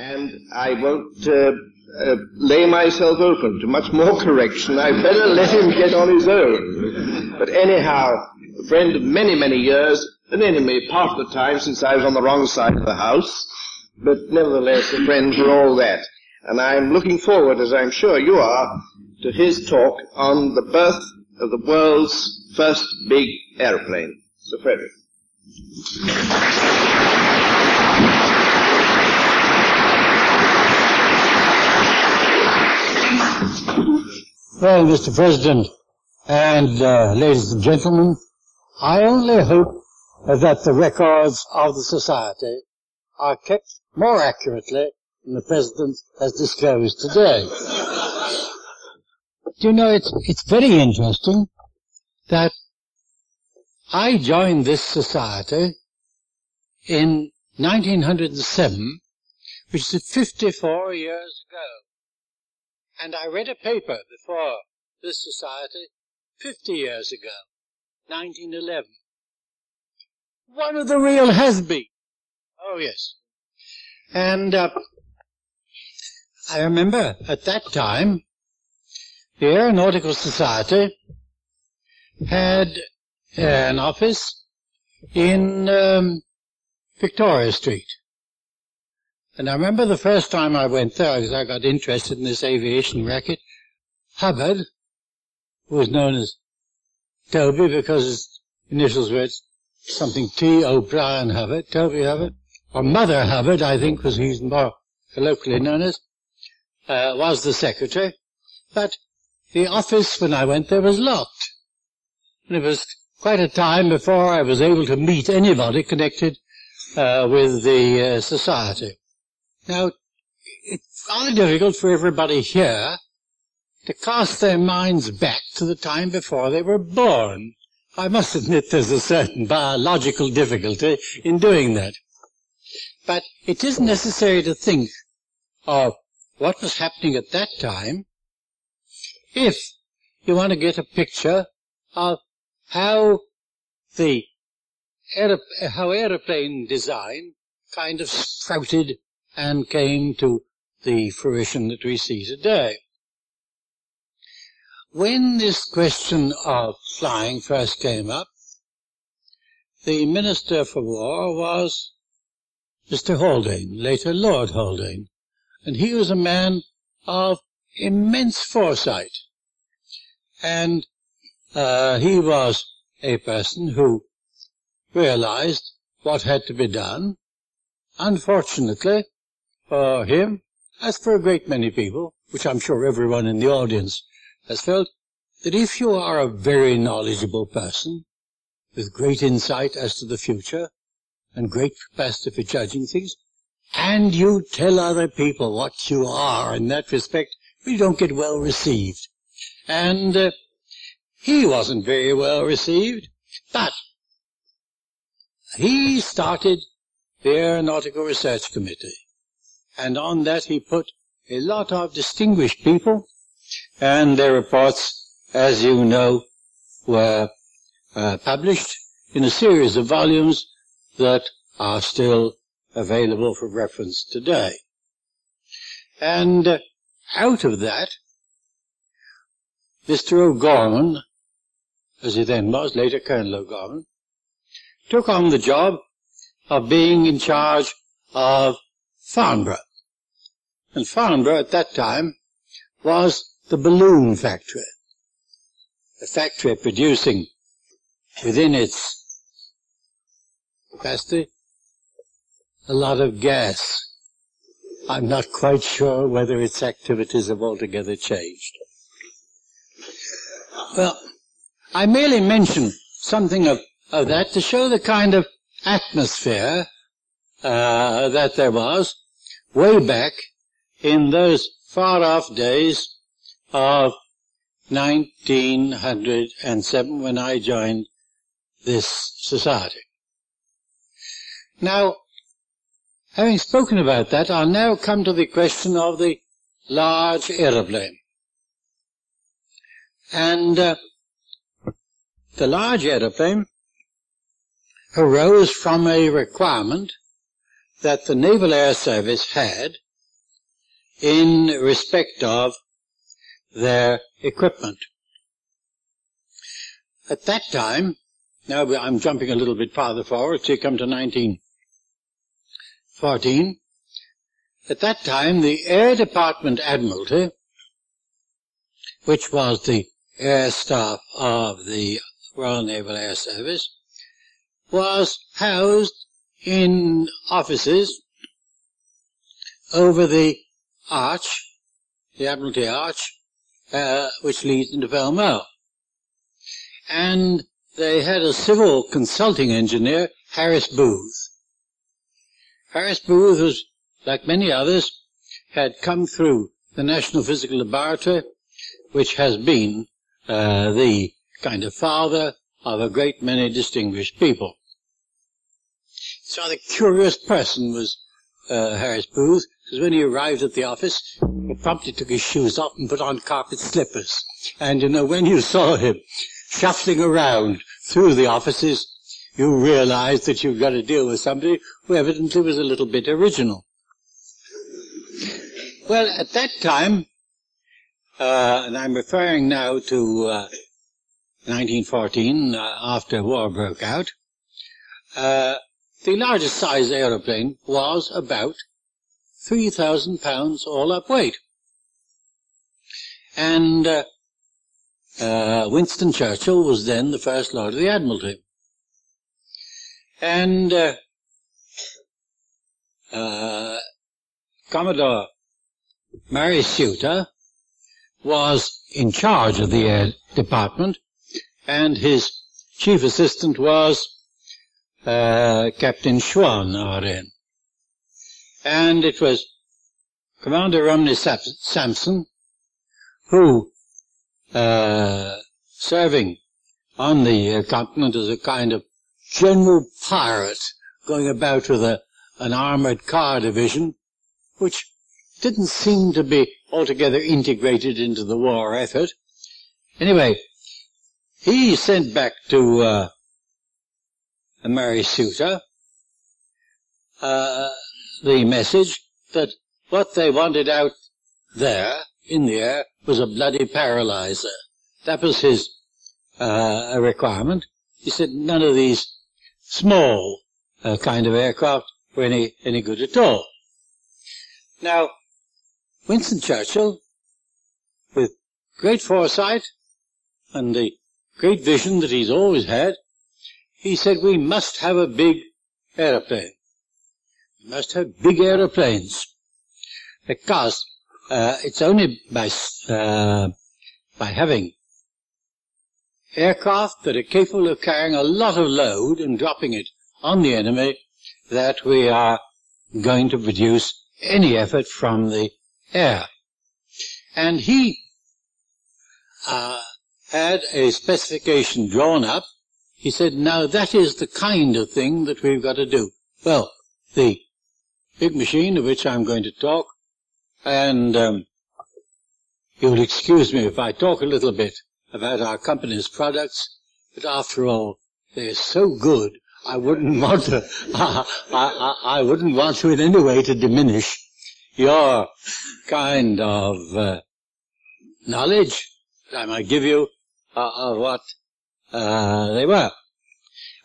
and I won't uh, uh, lay myself open to much more correction. I'd better let him get on his own. But anyhow, a friend of many, many years, an enemy part of the time since I was on the wrong side of the house, but nevertheless a friend for all that. And I'm looking forward, as I'm sure you are, to his talk on the birth of the world's first big aeroplane. Sir Frederick. Well, Mr. President and uh, ladies and gentlemen, I only hope that the records of the Society are kept more accurately than the President has disclosed today. Do you know, it's, it's very interesting that I joined this society in 1907, which is 54 years ago. And I read a paper before this society 50 years ago, 1911. One of the real has-been. Oh yes. And uh, I remember at that time, the Aeronautical Society had an office in um, Victoria Street. And I remember the first time I went there, because I got interested in this aviation racket, Hubbard, who was known as Toby because his initials were something T. O'Brien Hubbard, Toby Hubbard, or Mother Hubbard, I think was he's more colloquially known as, uh, was the secretary. But the office when I went there was locked. And it was quite a time before I was able to meet anybody connected uh, with the uh, society. Now, it's rather difficult for everybody here to cast their minds back to the time before they were born. I must admit there's a certain biological difficulty in doing that. But it isn't necessary to think of what was happening at that time if you want to get a picture of how the how aeroplane design kind of sprouted and came to the fruition that we see today. When this question of flying first came up, the Minister for War was Mr. Haldane, later Lord Haldane, and he was a man of immense foresight. And uh, he was a person who realized what had to be done. Unfortunately, for him, as for a great many people, which I'm sure everyone in the audience has felt, that if you are a very knowledgeable person, with great insight as to the future, and great capacity for judging things, and you tell other people what you are in that respect, you don't get well received. And uh, he wasn't very well received, but he started the Aeronautical Research Committee and on that he put a lot of distinguished people, and their reports, as you know, were uh, published in a series of volumes that are still available for reference today. And uh, out of that, Mr. O'Gorman, as he then was, later Colonel O'Gorman, took on the job of being in charge of Farnborough. And Farnborough at that time was the balloon factory. A factory producing within its capacity a lot of gas. I'm not quite sure whether its activities have altogether changed. Well, I merely mention something of, of that to show the kind of atmosphere uh, that there was way back in those far off days of 1907 when I joined this society. Now, having spoken about that, I'll now come to the question of the large aeroplane. And uh, the large aeroplane arose from a requirement that the Naval Air Service had in respect of their equipment. At that time, now I'm jumping a little bit farther forward, you come to 1914. At that time, the Air Department Admiralty, which was the air staff of the Royal Naval Air Service, was housed in offices over the arch, the Admiralty Arch, uh, which leads into Pall Mall. And they had a civil consulting engineer, Harris Booth. Harris Booth was, like many others, had come through the National Physical Laboratory, which has been uh, the kind of father of a great many distinguished people. So the curious person was uh, Harris Booth, because when he arrived at the office, he promptly took his shoes off and put on carpet slippers. And you know, when you saw him shuffling around through the offices, you realized that you've got to deal with somebody who evidently was a little bit original. Well, at that time, uh, and I'm referring now to uh, 1914, uh, after war broke out, uh, the largest size aeroplane was about 3,000 pounds all up weight. And uh, uh, Winston Churchill was then the First Lord of the Admiralty. And uh, uh Commodore Murray Sueter was in charge of the Air Department, and his chief assistant was uh, Captain Schwann, RN. And it was Commander Rumney Samson who, uh, serving on the continent as a kind of general pirate, going about with a, an armored car division, which didn't seem to be altogether integrated into the war effort. Anyway, he sent back to uh, Murray Sueter uh, the message that what they wanted out there in the air was a bloody paralyzer. That was his uh, requirement. He said none of these small uh, kind of aircraft were any, any good at all. Now, Winston Churchill, with great foresight and the great vision that he's always had, he said we must have a big aeroplane. We must have big aeroplanes because uh, it's only by uh, by having aircraft that are capable of carrying a lot of load and dropping it on the enemy that we are going to produce any effort from the air. And he uh, had a specification drawn up. He said, now that is the kind of thing that we've got to do. Well, the big machine of which I'm going to talk, and um, you'll excuse me if I talk a little bit about our company's products, but after all, they're so good, I wouldn't want to, I, I, I wouldn't want to in any way to diminish your kind of uh, knowledge that I might give you uh, of what uh, they were.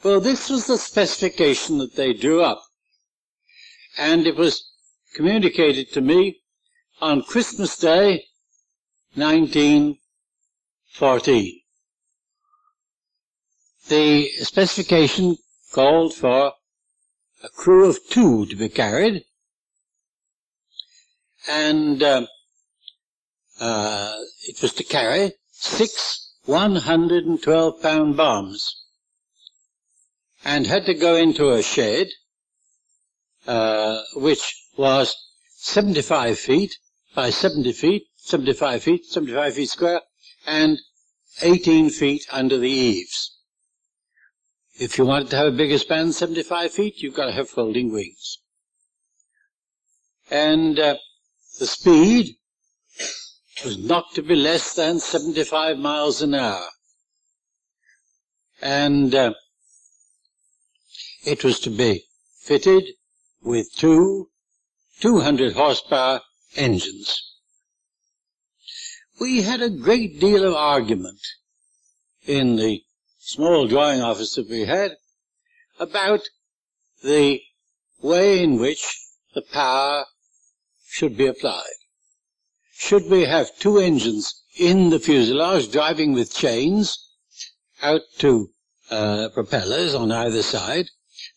Well, this was the specification that they drew up. And it was communicated to me on Christmas Day, 1914. The specification called for a crew of two to be carried, and uh, uh, it was to carry six 112 pound bombs and had to go into a shed uh, which was 75 feet by 70 feet, 75 feet, 75 feet square, and 18 feet under the eaves. If you wanted to have a bigger span, 75 feet, you've got to have folding wings. And uh, the speed was not to be less than 75 miles an hour. And uh, it was to be fitted with two 200 horsepower engines. We had a great deal of argument in the small drawing office that we had about the way in which the power should be applied. Should we have two engines in the fuselage driving with chains out to uh, propellers on either side?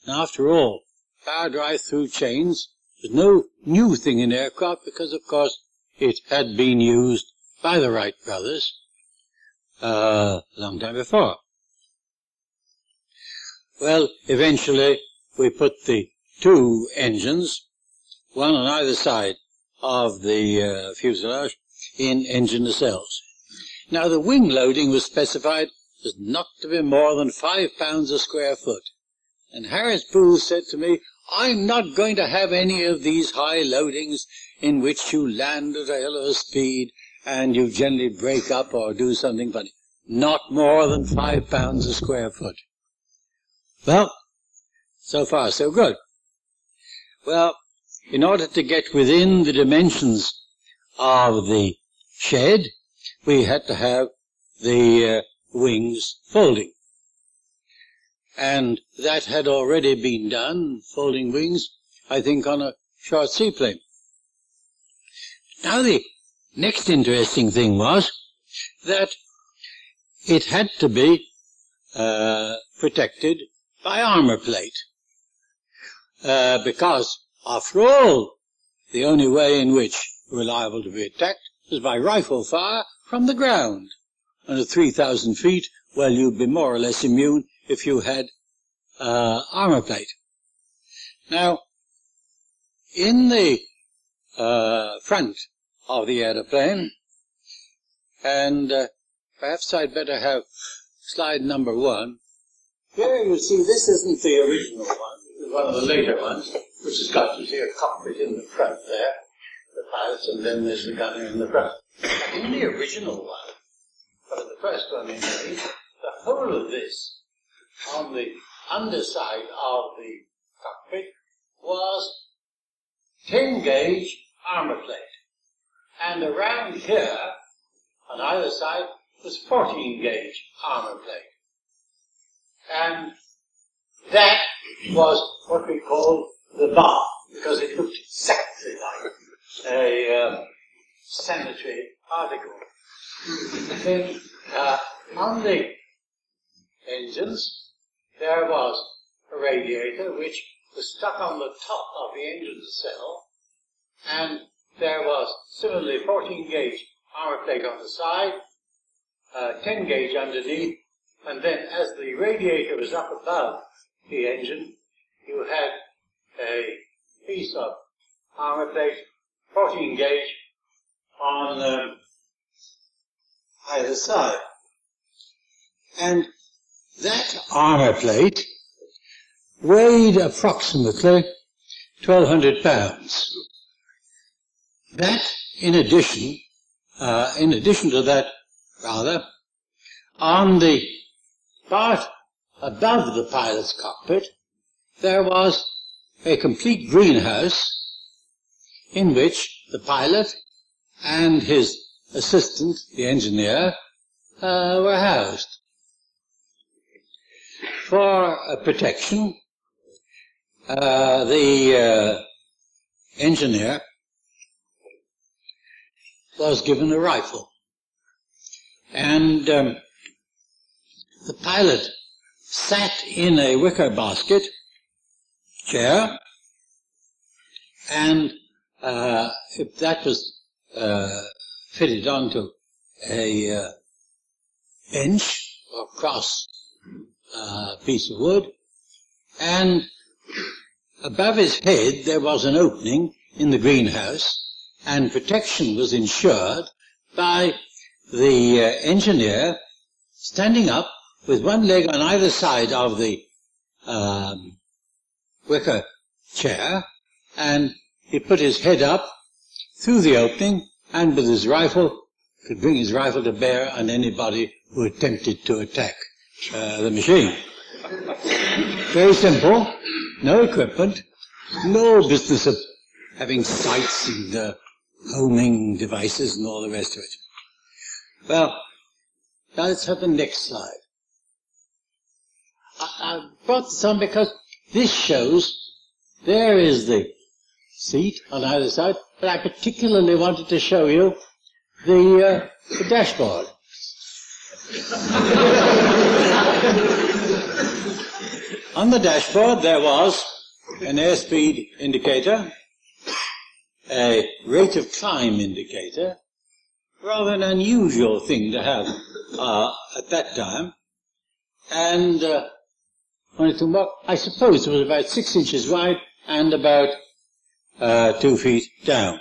After all, power drive through chains was no new thing in aircraft because, of course, it had been used by the Wright brothers uh, a long time before. Well, eventually we put the two engines, one on either side of the uh, fuselage, in engine nacelles. Now the wing loading was specified as not to be more than five pounds a square foot. And Harris Booth said to me, I'm not going to have any of these high loadings in which you land at a hell of a speed and you generally break up or do something funny. Not more than five pounds a square foot. Well, so far so good. Well, in order to get within the dimensions of the shed, we had to have the uh, wings folding. And that had already been done, folding wings, I think on a short seaplane. Now the next interesting thing was that it had to be uh, protected by armor plate. Uh, because, after all, the only way in which we're liable to be attacked is by rifle fire from the ground. And at 3,000 feet, well, you'd be more or less immune if you had uh, armor plate. Now, in the uh, front of the aeroplane, and uh, perhaps I'd better have slide number one. Here you see this isn't the original one. This is one of the later ones, which has got, you see, a cockpit in the front there, the pilot, and then there's the gunner in the front. In the original one, but in the first one in the whole of this on the underside of the cockpit was 10 gauge armor plate. And around here, on either side, was 14 gauge armor plate. And that was what we called the bar, because it looked exactly like a um, sanitary article. then uh, on the engines, there was a radiator which was stuck on the top of the engine cell, and there was similarly 14 gauge armor plate on the side, uh, 10 gauge underneath, and then as the radiator was up above the engine, you had a piece of armor plate, 14 gauge, on um, either side. And that armor plate weighed approximately 1200 pounds. That, in addition, uh, in addition to that, rather, on the part above the pilot's cockpit, there was a complete greenhouse in which the pilot and his assistant, the engineer, uh, were housed. For uh, protection, uh, the uh, engineer was given a rifle. And um, the pilot sat in a wicker basket chair, and uh, if that was uh, fitted onto a uh, bench or cross uh, piece of wood, and above his head there was an opening in the greenhouse, and protection was ensured by the uh, engineer standing up with one leg on either side of the um, wicker chair, and he put his head up through the opening, and with his rifle, could bring his rifle to bear on anybody who attempted to attack uh, the machine. Very simple, no equipment, no business of having sights and uh, homing devices and all the rest of it. Well, now let's have the next slide. I, I brought this on because this shows there is the seat on either side, but I particularly wanted to show you the, uh, the dashboard. on the dashboard there was an airspeed indicator, a rate of climb indicator, rather an unusual thing to have uh, at that time, and uh, I suppose it was about six inches wide and about uh, two feet down.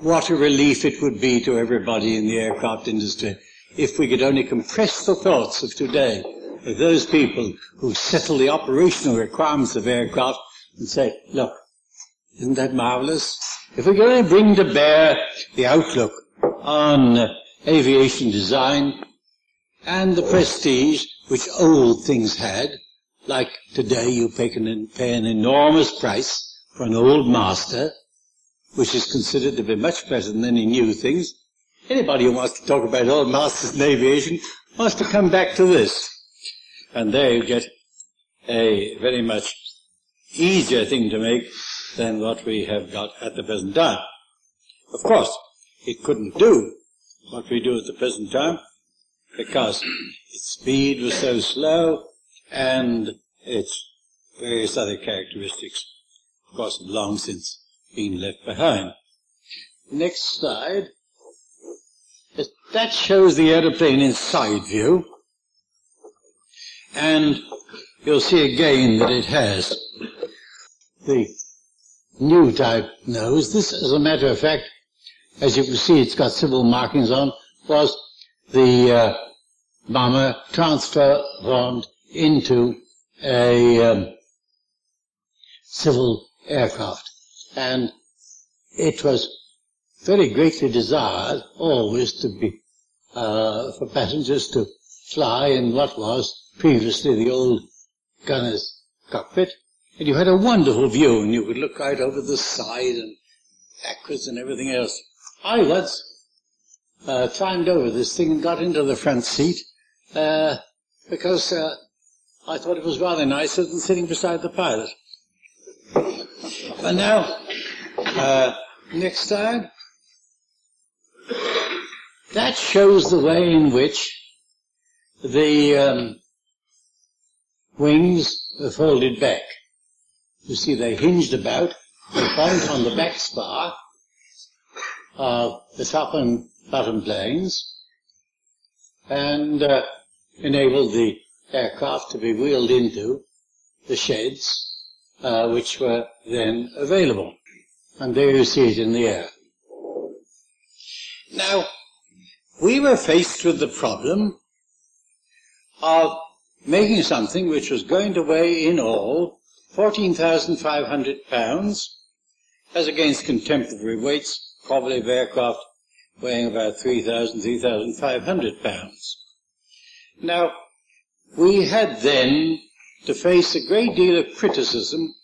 What a relief it would be to everybody in the aircraft industry if we could only compress the thoughts of today of those people who settle the operational requirements of aircraft and say, look, isn't that marvelous? If we could only bring to bear the outlook on aviation design and the prestige which old things had, like today you pay an, pay an enormous price for an old master, which is considered to be much better than any new things. Anybody who wants to talk about old masters in aviation wants to come back to this. And there you get a very much easier thing to make than what we have got at the present time. Of course, it couldn't do what we do at the present time because its speed was so slow and its various other characteristics, of course, have long since been left behind. Next slide. That shows the aeroplane in side view. And you'll see again that it has the new type nose. This, as a matter of fact, as you can see, it's got civil markings on, was the uh, bomber transformed into a um, civil aircraft. And it was very greatly desired always to be, uh, for passengers to fly in what was previously the old gunner's cockpit. And you had a wonderful view and you could look right over the side and backwards and everything else. I once uh, climbed over this thing and got into the front seat uh, because uh, I thought it was rather nicer than sitting beside the pilot. And now, uh, next slide. That shows the way in which the um, wings are folded back. You see, they hinged about. They point on the back spar of the top and bottom planes, and uh, enabled the aircraft to be wheeled into the sheds uh, which were then available. And there you see it in the air. Now, we were faced with the problem of making something which was going to weigh in all 14,500 pounds, as against contemporary weights, probably of aircraft weighing about 3,000, 3,500 pounds. Now, we had then to face a great deal of criticism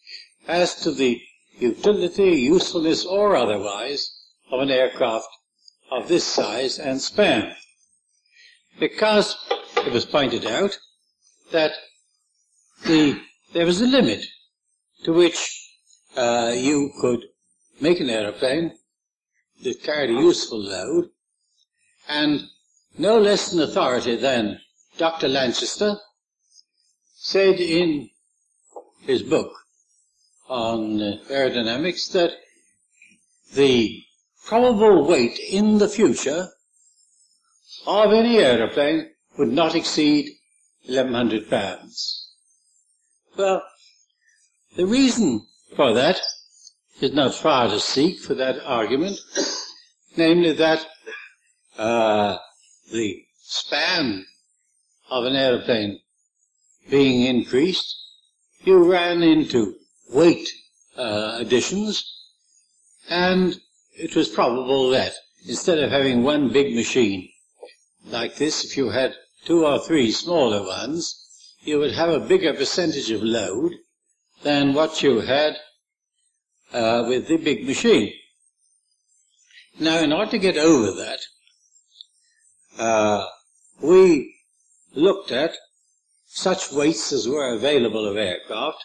as to the utility, usefulness, or otherwise of an aircraft of this size and span. Because it was pointed out that the, there was a limit to which uh, you could make an aeroplane carried a useful load, and no less an authority than Dr. Lanchester said in his book on aerodynamics that the probable weight in the future of any aeroplane would not exceed 1100 pounds. Well, the reason for that is not far to seek for that argument, namely that uh, the span of an aeroplane being increased, you ran into weight uh, additions, and it was probable that instead of having one big machine like this, if you had two or three smaller ones, you would have a bigger percentage of load than what you had uh, with the big machine. Now, in order to get over that, uh, we looked at such weights as were available of aircraft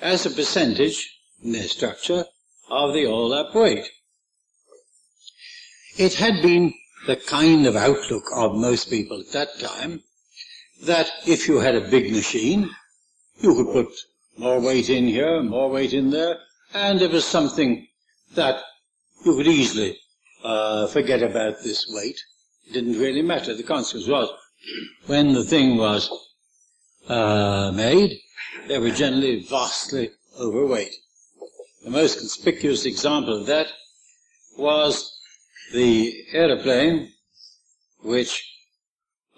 as a percentage in their structure of the all-up weight. It had been the kind of outlook of most people at that time that if you had a big machine, you could put more weight in here, more weight in there, and it was something that you could easily uh, forget about this weight. It didn't really matter. The consequence was, when the thing was uh, made, they were generally vastly overweight. The most conspicuous example of that was the aeroplane, which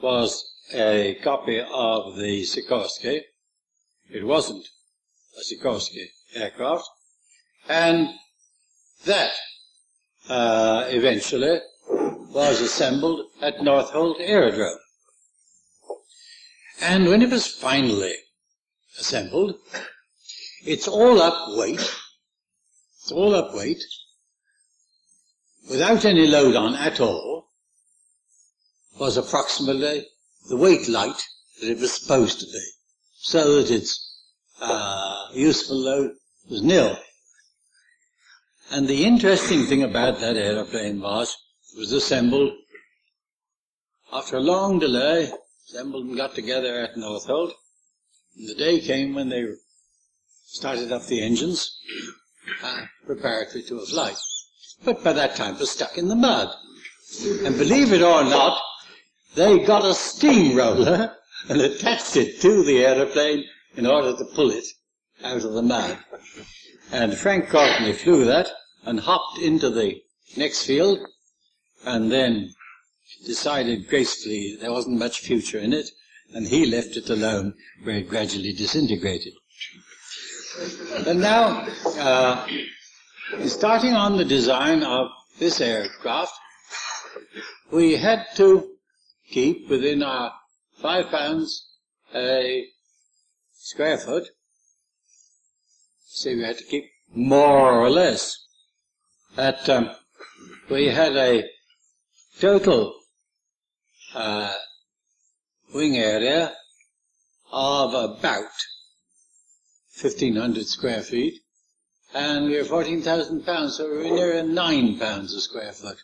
was a copy of the Sikorsky. It wasn't a Sikorsky aircraft. And that uh, eventually was assembled at Northolt Aerodrome. And when it was finally assembled, it's all up weight, it's all up weight, without any load on at all, was approximately the weight light that it was supposed to be, so that its uh, useful load was nil. And the interesting thing about that aeroplane was it was assembled after a long delay, assembled and got together at Northolt. And the day came when they started up the engines, uh, preparatory to a flight. But by that time it was stuck in the mud. And believe it or not, they got a steamroller and attached it to the aeroplane in order to pull it out of the mud. And Frank Courtney flew that and hopped into the next field and then decided gracefully there wasn't much future in it and he left it alone where it gradually disintegrated. And now, uh, starting on the design of this aircraft, we had to keep within our five pounds a square foot. So we had to keep more or less. That um, we had a total uh, wing area of about 1500 square feet, and we were 14,000 pounds, so we were near 9 pounds a square foot.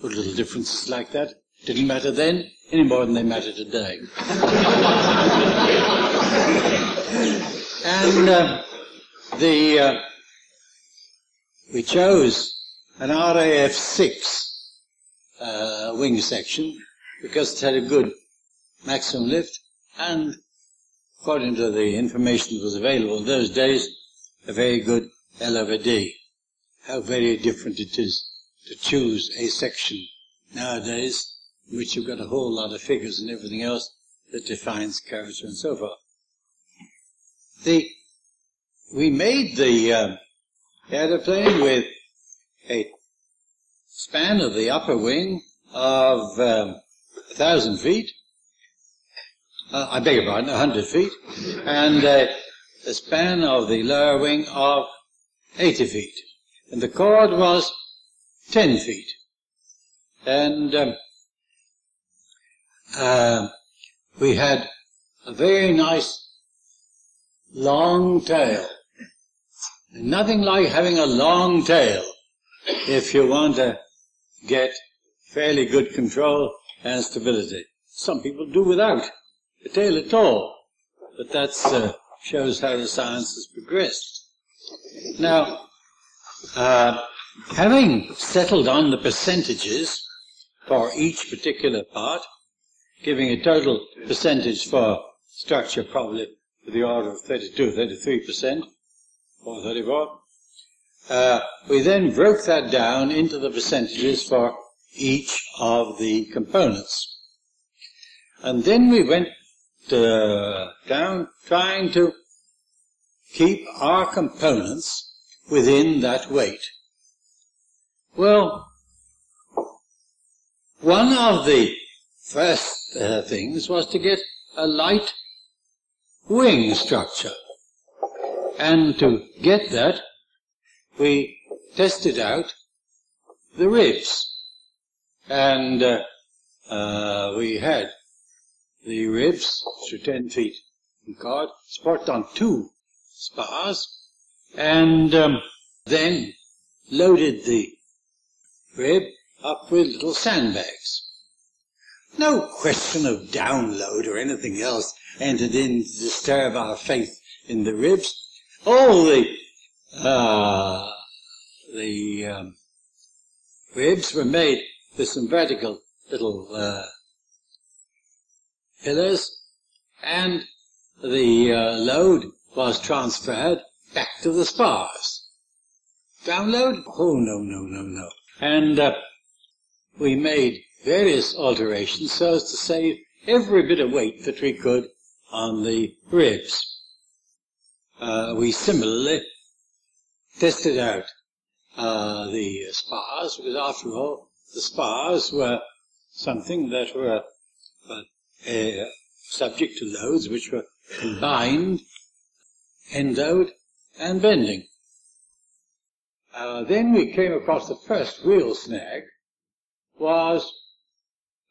Put little differences like that. Didn't matter then any more than they matter today. and uh, the uh, we chose an RAF 6 uh, wing section because it had a good maximum lift and according to the information that was available in those days, a very good L over D. How very different it is to choose a section nowadays in which you've got a whole lot of figures and everything else that defines character and so forth. The, we made the uh, aeroplane with a span of the upper wing of um, a thousand feet. Uh, I beg your pardon, a hundred feet, and uh, a span of the lower wing of eighty feet, and the chord was ten feet, and um, uh, we had a very nice long tail. Nothing like having a long tail if you want to get fairly good control and stability. Some people do without a tail at all, but that uh, shows how the science has progressed. Now, uh, having settled on the percentages for each particular part, giving a total percentage for structure probably to the order of 32, 33%, or 34. Uh, we then broke that down into the percentages for each of the components. And then we went uh, down trying to keep our components within that weight. Well, one of the first uh, things was to get a light wing structure. And to get that, we tested out the ribs. And uh, uh, we had the ribs, which are 10 feet in chord, support on two spars, and um, then loaded the rib up with little sandbags. No question of download or anything else entered in to disturb our faith in the ribs. All the uh, the um, ribs were made with some vertical little uh, pillars, and the uh, load was transferred back to the spars. Download? Oh no, no, no, no. And uh, we made various alterations so as to save every bit of weight that we could on the ribs. Uh, we similarly tested out uh, the spars because after all the spars were something that were uh, subject to loads which were combined end load and bending. Uh, then we came across the first real snag was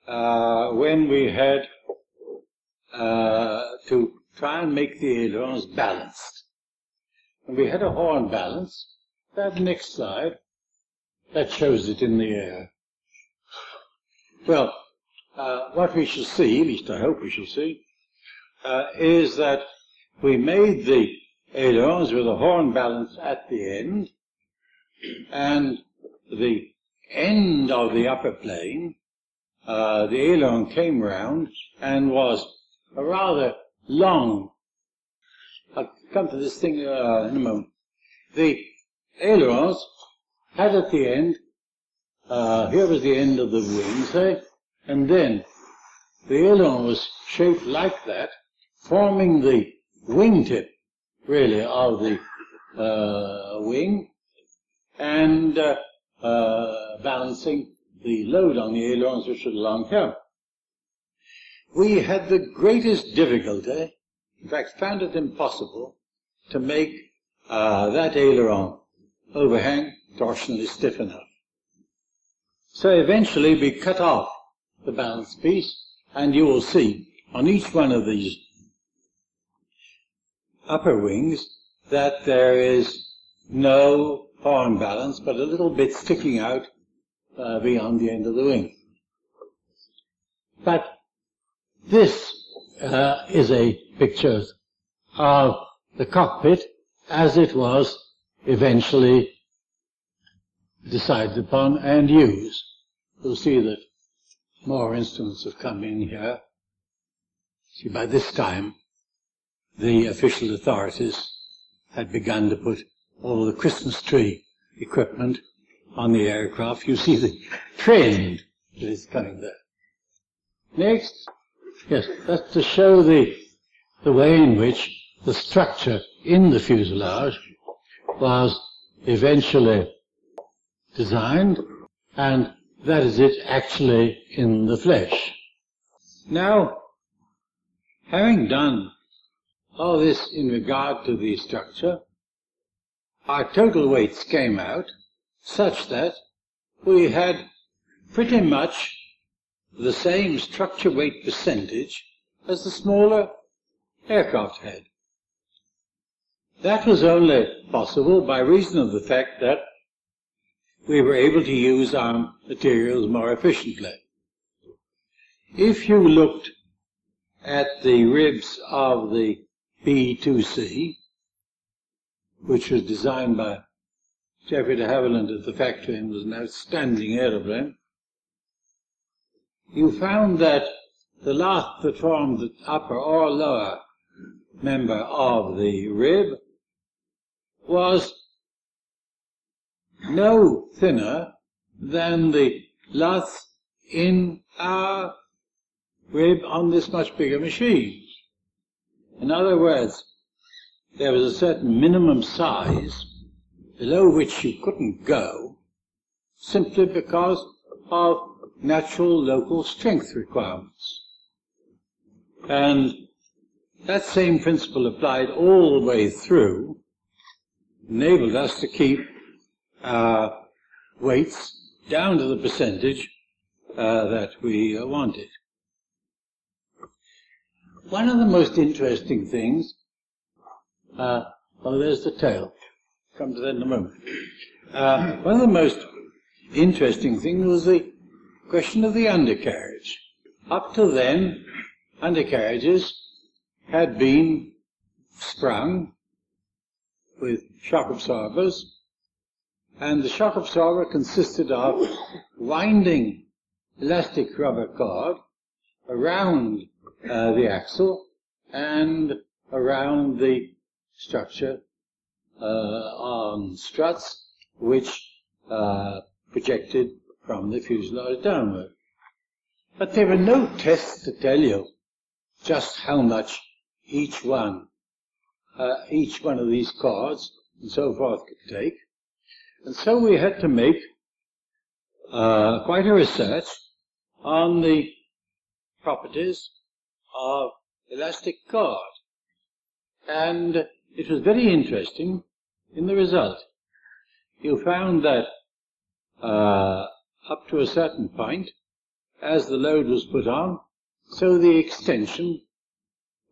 uh, when we had uh, to try and make the ailerons balanced. And we had a horn balance. That next slide, that shows it in the air. Well, uh, what we shall see, at least I hope we shall see, uh, is that we made the ailerons with a horn balance at the end, and the end of the upper plane, uh, the aileron came round and was a rather long. Come to this thing uh, in a moment. The ailerons had at the end, uh, here was the end of the wing, say, and then the aileron was shaped like that, forming the wingtip, really, of the uh, wing, and uh, uh, balancing the load on the ailerons which were along here. We had the greatest difficulty, in fact found it impossible, to make uh, that aileron overhang torsionally stiff enough. So eventually we cut off the balance piece, and you will see on each one of these upper wings that there is no horn balance, but a little bit sticking out uh, beyond the end of the wing. But this uh, is a picture of the cockpit as it was eventually decided upon and used. You'll see that more instruments have come in here. See, by this time, the official authorities had begun to put all the Christmas tree equipment on the aircraft. You see the trend that is coming there. Next, yes, that's to show the, the way in which the structure in the fuselage was eventually designed, and that is it actually in the flesh. Now, having done all this in regard to the structure, our total weights came out such that we had pretty much the same structure weight percentage as the smaller aircraft had. That was only possible by reason of the fact that we were able to use our materials more efficiently. If you looked at the ribs of the B-2C, which was designed by Geoffrey de Havilland at the factory and was an outstanding aeroplane, you found that the lath that formed the upper or lower member of the rib was no thinner than the lath in our rib on this much bigger machine. In other words, there was a certain minimum size below which you couldn't go simply because of natural local strength requirements. And that same principle applied all the way through enabled us to keep our weights down to the percentage uh, that we uh, wanted. One of the most interesting things, uh, oh, there's the tail. Come to that in a moment. Uh, one of the most interesting things was the question of the undercarriage. Up to then, undercarriages had been sprung with shock absorbers, and the shock absorber consisted of winding elastic rubber cord around uh, the axle and around the structure uh, on struts which uh, projected from the fuselage downward. But there were no tests to tell you just how much each one, uh, each one of these cards and so forth could take. And so we had to make uh, quite a research on the properties of elastic cord. And it was very interesting in the result. You found that uh, up to a certain point, as the load was put on, so the extension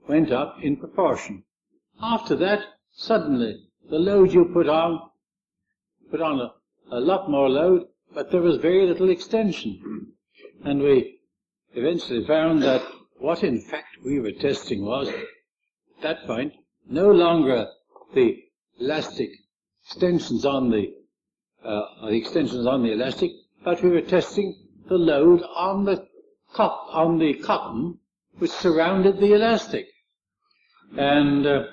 went up in proportion. After that, suddenly, the load you put on, put on a, a lot more load, but there was very little extension. And we eventually found that what in fact we were testing was, at that point, no longer the elastic extensions on the, uh, the extensions on the elastic, but we were testing the load on the cop, on the cotton which surrounded the elastic. And uh,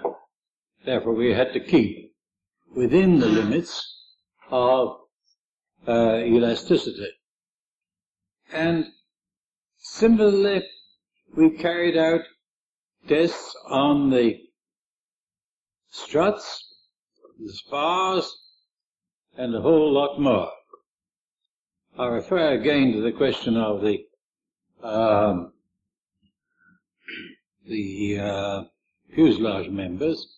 therefore we had to keep within the limits of uh, elasticity. And similarly, we carried out tests on the struts, the spars, and a whole lot more. I refer again to the question of the um, the uh, fuselage members,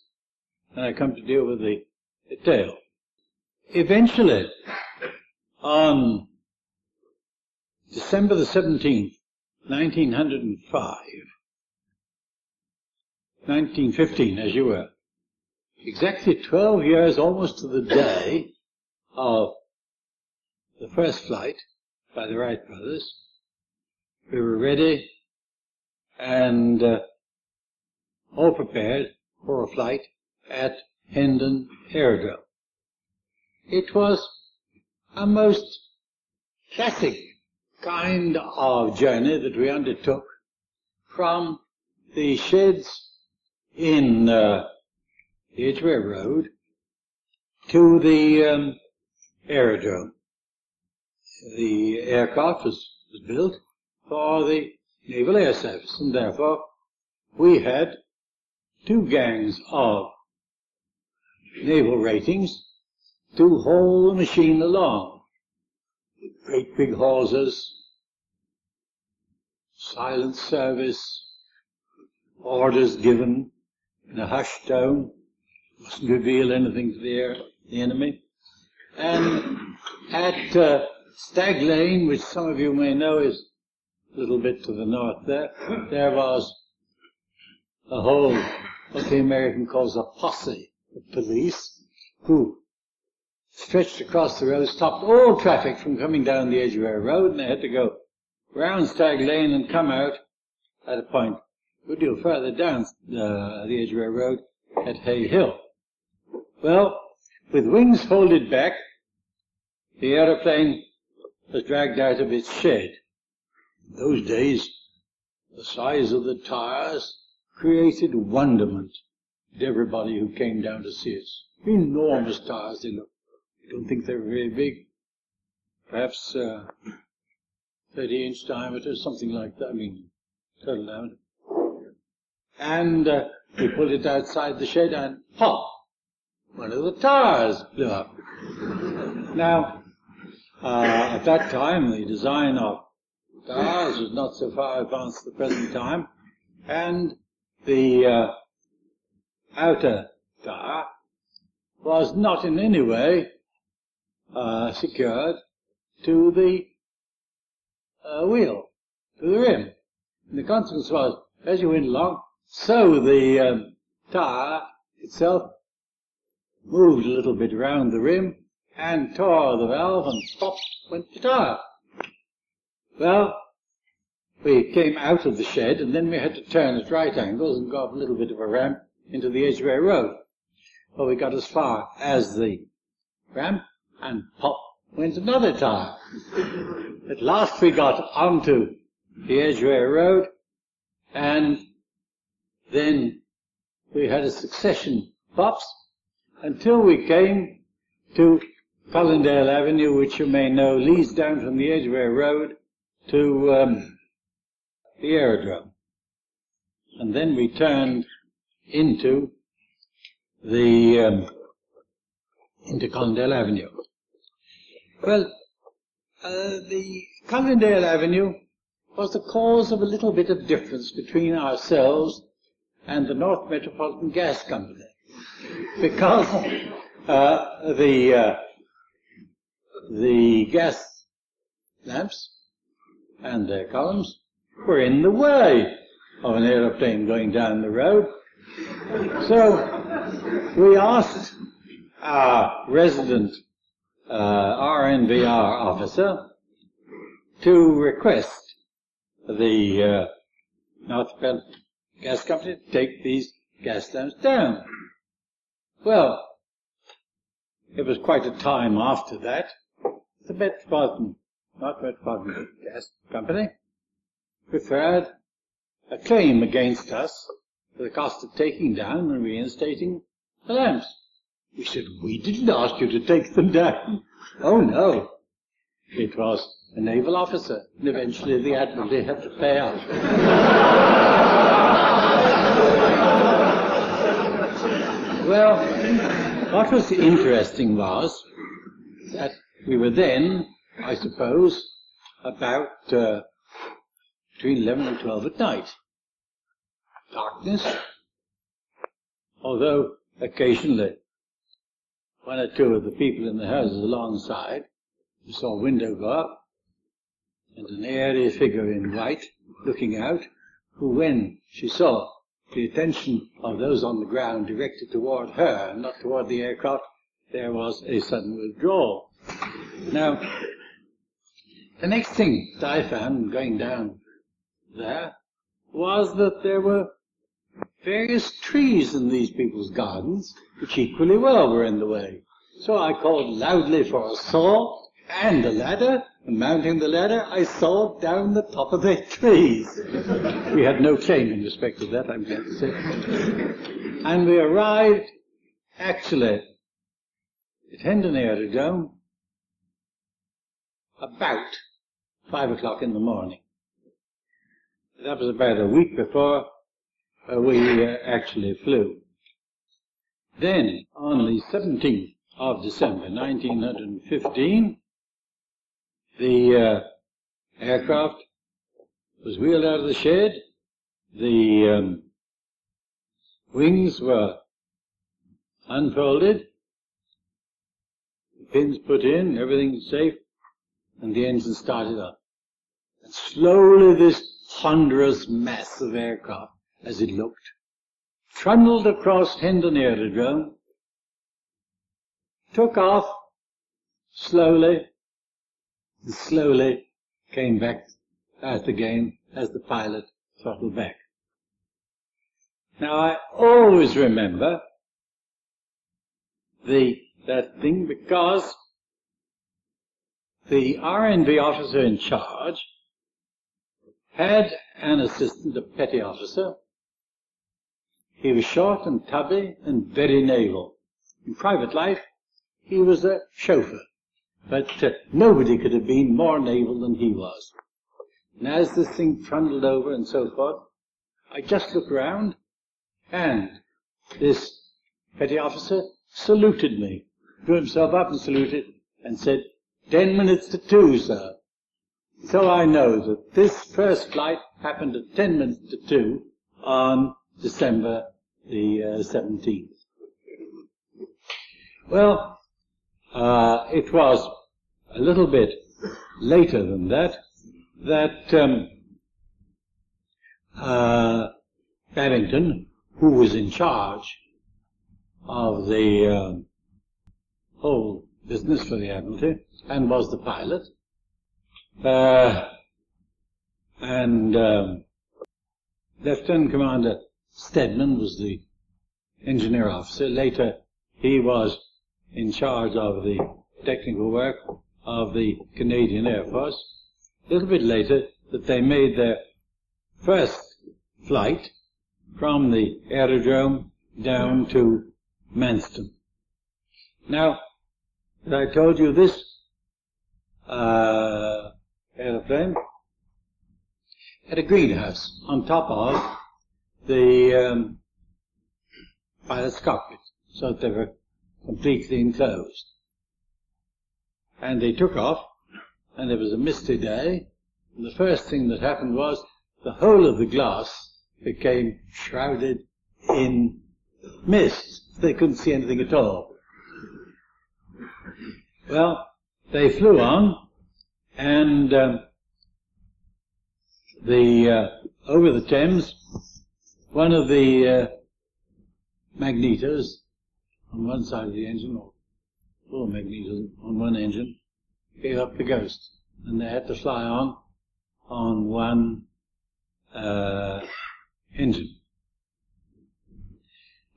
and I come to deal with the, the tail. Eventually, on December the 17th, 1905, 1915 as you were, exactly 12 years almost to the day of the first flight by the Wright brothers, we were ready and uh, all prepared for a flight at Hendon Aerodrome. It was a most classic kind of journey that we undertook from the sheds in uh, the Edgware Road to the um, aerodrome. The aircraft was, was built for the Naval Air Service, and therefore we had two gangs of naval ratings to haul the machine along great big hawsers, silent service, orders given in a hushed tone, mustn't reveal anything to the, air, the enemy. And at uh, Stag Lane, which some of you may know is a little bit to the north there, there was a whole, what the American calls a posse of police, who stretched across the road, stopped all traffic from coming down the Edgware Road, and they had to go round Stag Lane and come out at a point a good deal further down uh, the Edgware Road at Hay Hill. Well, with wings folded back, the aeroplane was dragged out of its shed. In those days, the size of the tires created wonderment to everybody who came down to see us. Enormous tires they look. looked don't think they were very big. Perhaps uh, 30 inch diameter, something like that. I mean, total diameter. And uh, we pulled it outside the shed and pop! One of the tires blew up. Now, uh, at that time, the design of tires was not so far advanced at the present time, and the uh, outer tire was not in any way uh, secured to the uh, wheel, to the rim. And the consequence was, as you went along, so the um, tire itself moved a little bit around the rim and tore the valve and pop went the tire. Well, we came out of the shed and then we had to turn at right angles and go up a little bit of a ramp into the Edgware Road. Well, we got as far as the ramp and pop went another tire. At last we got onto the Edgware Road and then we had a succession of pops until we came to Colindale Avenue, which you may know leads down from the Edgware Road to um, the aerodrome. And then we turned into the um, into Colindale Avenue. Well, uh, the Colindale Avenue was the cause of a little bit of difference between ourselves and the North Metropolitan Gas Company. Because uh, the, uh, the gas lamps and their columns were in the way of an aeroplane going down the road. So we asked our resident uh, RNVR officer to request the uh, North Gas Company to take these gas lamps down. Well, it was quite a time after that. The Metropolitan, not Metropolitan Gas Company, preferred a claim against us for the cost of taking down and reinstating the lamps. We said, we didn't ask you to take them down. Oh no. It was a naval officer, and eventually the Admiralty had to pay out. well, what was interesting was that we were then, I suppose, about uh, between 11 and 12 at night. Darkness, although occasionally one or two of the people in the houses alongside saw a window go up and an airy figure in white looking out, who when she saw the attention of those on the ground directed toward her, not toward the aircraft, there was a sudden withdrawal. Now, the next thing that I found going down there was that there were various trees in these people's gardens, which equally well were in the way. So I called loudly for a saw and a ladder, and mounting the ladder, I sawed down the top of the trees. we had no claim in respect to that, I'm glad to say. and we arrived, actually, at Hendon Aerodrome about five o'clock in the morning. That was about a week before uh, we uh, actually flew. Then, on the 17th of December 1915, the uh, aircraft was wheeled out of the shed. The um, wings were unfolded, the pins put in, everything safe, and the engine started up. And slowly this ponderous mass of aircraft, as it looked, trundled across Hendon Aerodrome, took off slowly, and slowly came back out again as the pilot throttled back. Now I always remember the, that thing because the RNV officer in charge had an assistant, a petty officer. He was short and tubby and very naval. In private life, he was a chauffeur. But uh, nobody could have been more naval than he was. And as this thing trundled over and so forth, I just looked round, and this petty officer saluted me, drew himself up and saluted, and said, ten minutes to two, sir. So I know that this first flight happened at 10 minutes to 2 on December the uh, 17th. Well, uh, it was a little bit later than that, that um, uh, Babington, who was in charge of the uh, whole business for the Admiralty and was the pilot, uh, and um, Lieutenant Commander Stedman was the engineer officer. Later, he was in charge of the technical work of the Canadian Air Force. A little bit later, that they made their first flight from the aerodrome down to Manston. Now, as I told you, this uh, aeroplane had a greenhouse on top of the um, pilot's cockpit, so that they were completely enclosed. And they took off, and it was a misty day, and the first thing that happened was the whole of the glass became shrouded in mist. They couldn't see anything at all. Well, they flew on, and um, the uh, over the Thames, one of the uh, magnetos on one side of the engine, or four magnetos on one engine, gave up the ghost, and they had to fly on on one uh, engine.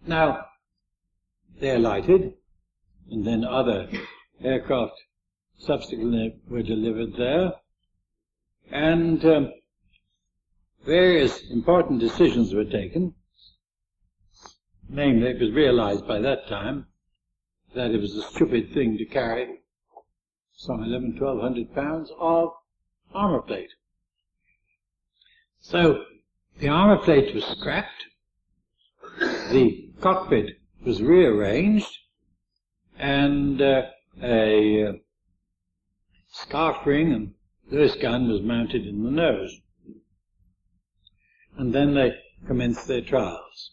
Now, they're lighted, and then other aircraft subsequently were delivered there, and um, various important decisions were taken. Namely, it was realized by that time that it was a stupid thing to carry some 11, 1200 pounds of armor plate. So, the armor plate was scrapped, the cockpit was rearranged, and uh, a uh, scarf ring and Lewis gun was mounted in the nose. And then they commenced their trials.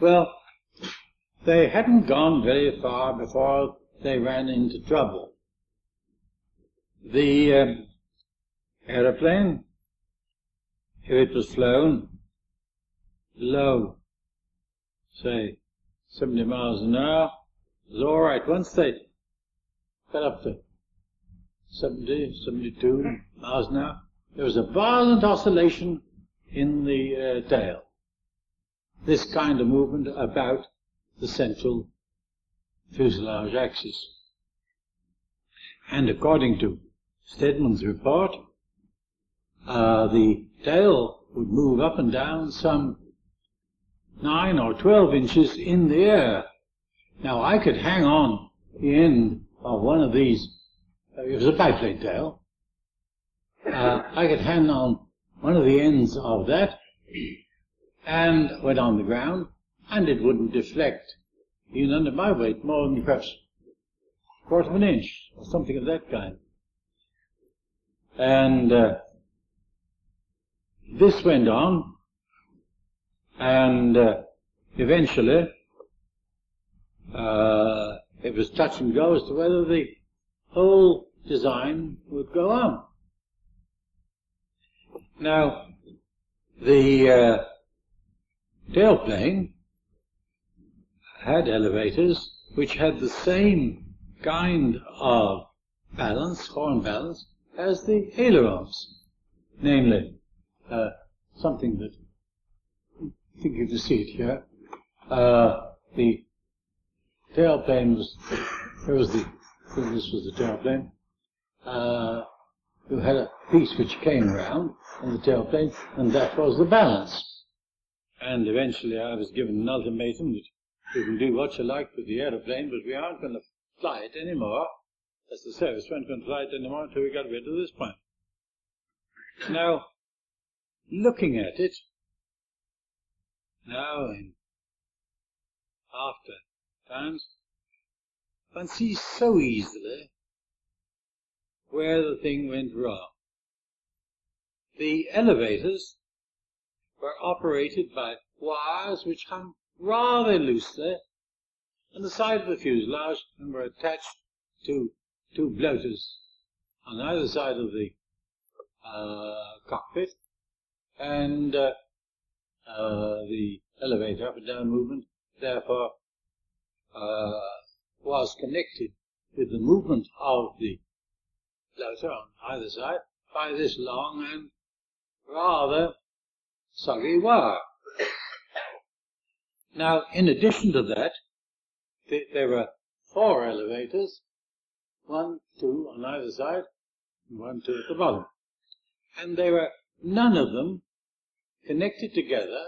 Well, they hadn't gone very far before they ran into trouble. The um, aeroplane, if it was flown low, say 70 miles an hour, was all right. Once they got up to 70, 72 miles an hour, there was a violent oscillation in the uh, tail. This kind of movement about the central fuselage axis. And according to Stedman's report, uh, the tail would move up and down some 9 or 12 inches in the air. Now I could hang on the end of one of these, it was a biplane tail, uh, I could hang on one of the ends of that and went on the ground and it wouldn't deflect even under my weight more than perhaps a quarter of an inch or something of that kind. And uh, this went on and uh, eventually uh, it was touch and go as to whether the whole design would go on. Now, the uh, tailplane had elevators which had the same kind of balance, horn balance, as the ailerons. Namely, uh, something that, I think you can see it here, uh, the tailplane was, here was the, this was the tailplane, uh, you had a piece which came round on the tailplane, and that was the balance. And eventually I was given an ultimatum that you can do what you like with the aeroplane, but we aren't going to fly it anymore. As the service, we aren't going to fly it anymore until we got rid of this plane. Now, looking at it, now in after times, one sees so easily where the thing went wrong. The elevators were operated by wires which hung rather loosely on the side of the fuselage and were attached to two bloaters on either side of the uh, cockpit, and uh, uh, the elevator up and down movement, therefore, uh, was connected with the movement of the floater on either side by this long and rather soggy wire. Now, in addition to that, th- there were four elevators, one, two on either side, and one, two at the bottom. And they were none of them connected together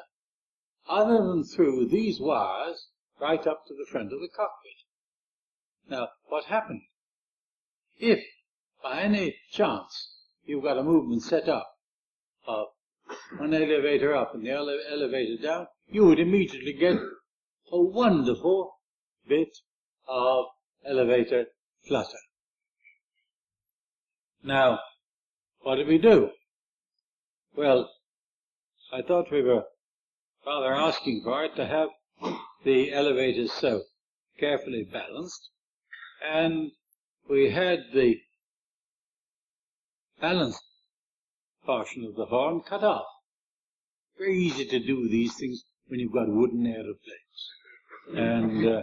other than through these wires right up to the front of the cockpit. Now, what happened? If, by any chance, you've got a movement set up of one elevator up and the other elevator down, you would immediately get a wonderful bit of elevator flutter. Now, what did we do? Well, I thought we were rather asking for it to have the elevators so carefully balanced, and we had the balanced portion of the horn cut off. Very easy to do these things when you've got wooden aeroplanes. And uh,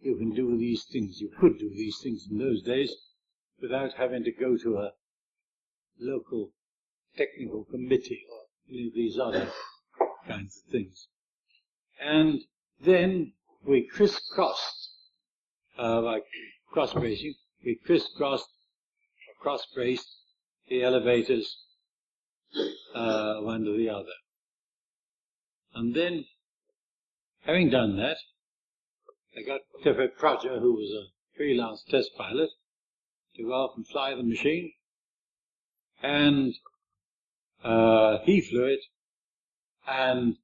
you can do these things, you could do these things in those days without having to go to a local technical committee or any of these other kinds of things. And then we crisscrossed, uh, like cross bracing, we crisscrossed, cross braced the elevators uh, one to the other. And then, having done that, I got Clifford Prodger, who was a freelance test pilot, to go off and fly the machine. And uh, he flew it and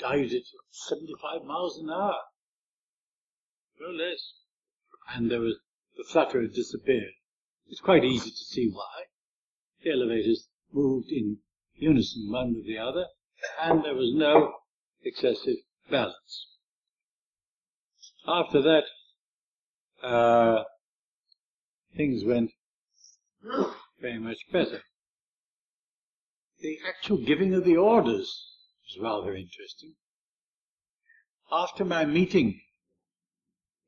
dived it at 75 miles an hour. No less. And there was, the flutter had disappeared. It's quite easy to see why. The elevators moved in unison one with the other, and there was no excessive balance. After that, uh, things went very much better. The actual giving of the orders was rather interesting. After my meeting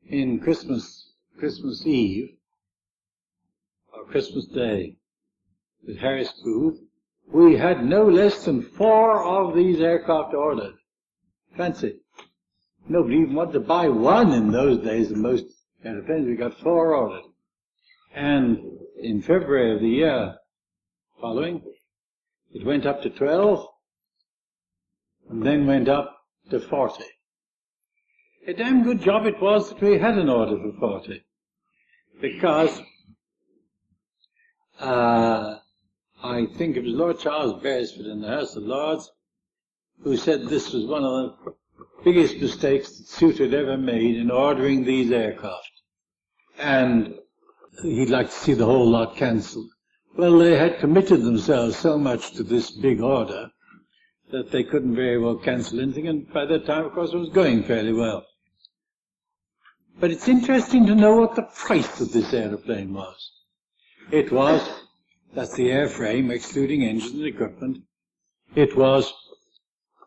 in Christmas, Christmas Eve, or Christmas Day, with Harris Booth, we had no less than four of these aircraft ordered. Fancy. Nobody even wanted to buy one in those days, the most airplanes. We got four ordered. And in February of the year following, it went up to 12, and then went up to 40. A damn good job it was that we had an order for 40, because uh, I think it was Lord Charles Beresford in the House of Lords who said this was one of the biggest mistakes that Suit had ever made in ordering these aircraft. And he'd like to see the whole lot cancelled. Well, they had committed themselves so much to this big order that they couldn't very well cancel anything, and by that time, of course, it was going fairly well. But it's interesting to know what the price of this aeroplane was. It was that's the airframe, excluding engines and equipment. It was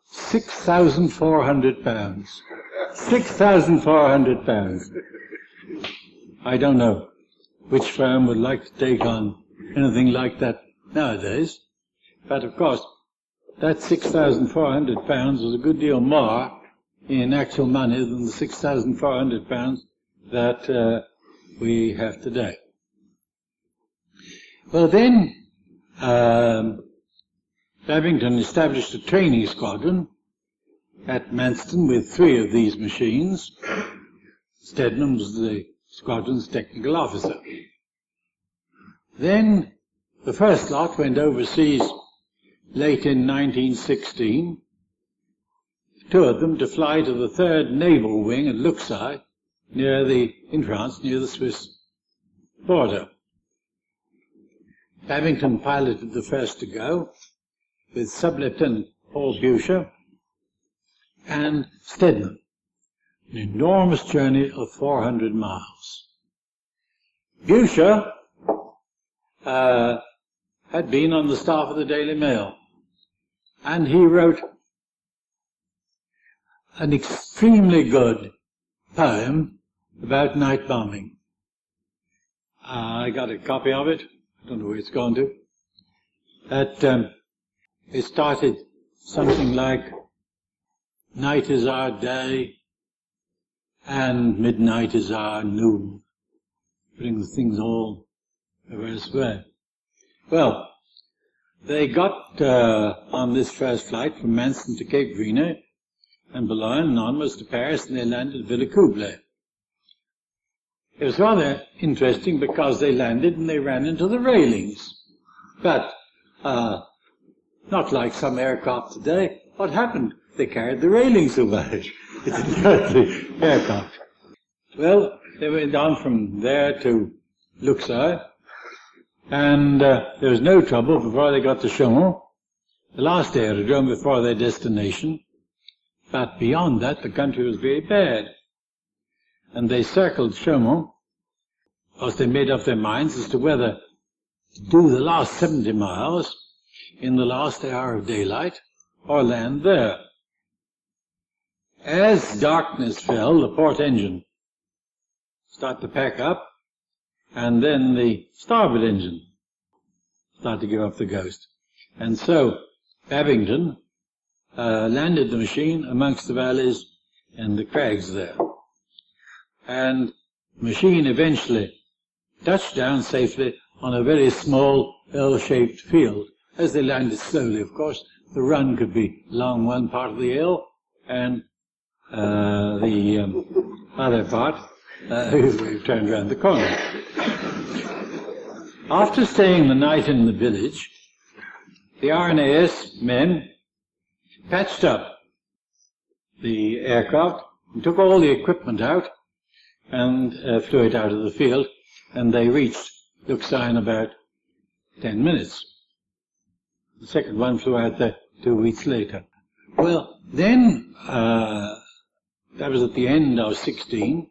6,400 pounds. 6,400 pounds. I don't know which firm would like to take on anything like that nowadays. But of course, that 6,400 pounds was a good deal more in actual money than the 6,400 pounds that uh, we have today. Well, then um, Babington established a training squadron at Manston with three of these machines. Stedman was the squadron's technical officer. Then the first lot went overseas late in 1916. Two of them to fly to the third naval wing at Luxeuil, near the, in France, near the Swiss border. Babington piloted the first to go with Sub-Lieutenant Paul Bewsher and Stedman. An enormous journey of 400 miles. Bewsher uh, had been on the staff of the Daily Mail. And he wrote an extremely good poem about night bombing. I got a copy of it. I don't know where it's gone to. That um, it started something like night is our day and midnight is our noon, putting the things all reverse way. Well, they got uh, on this first flight from Manston to Cape Vrina and Boulogne and onwards to Paris and they landed at Villacoublay. It was rather interesting because they landed and they ran into the railings. But, uh, not like some aircraft today. What happened? They carried the railings away. It didn't hurt the aircraft. Well, they went on from there to Luxeuil, and uh, there was no trouble before they got to Chaumont, the last aerodrome before their destination. But beyond that, the country was very bad and they circled Chaumont because they made up their minds as to whether to do the last 70 miles in the last hour of daylight or land there. As darkness fell, the port engine started to pack up, and then the starboard engine started to give up the ghost. And so Babington uh, landed the machine amongst the valleys and the crags there and the machine eventually touched down safely on a very small L-shaped field. As they landed slowly, of course, the run could be along one part of the L and uh, the um, other part uh, we've turned around the corner. After staying the night in the village, the RNAS men patched up the aircraft took all the equipment out and uh, flew it out of the field, and they reached Luxeuil in about 10 minutes. The second one flew out there two weeks later. Well, then, uh, that was at the end of 16.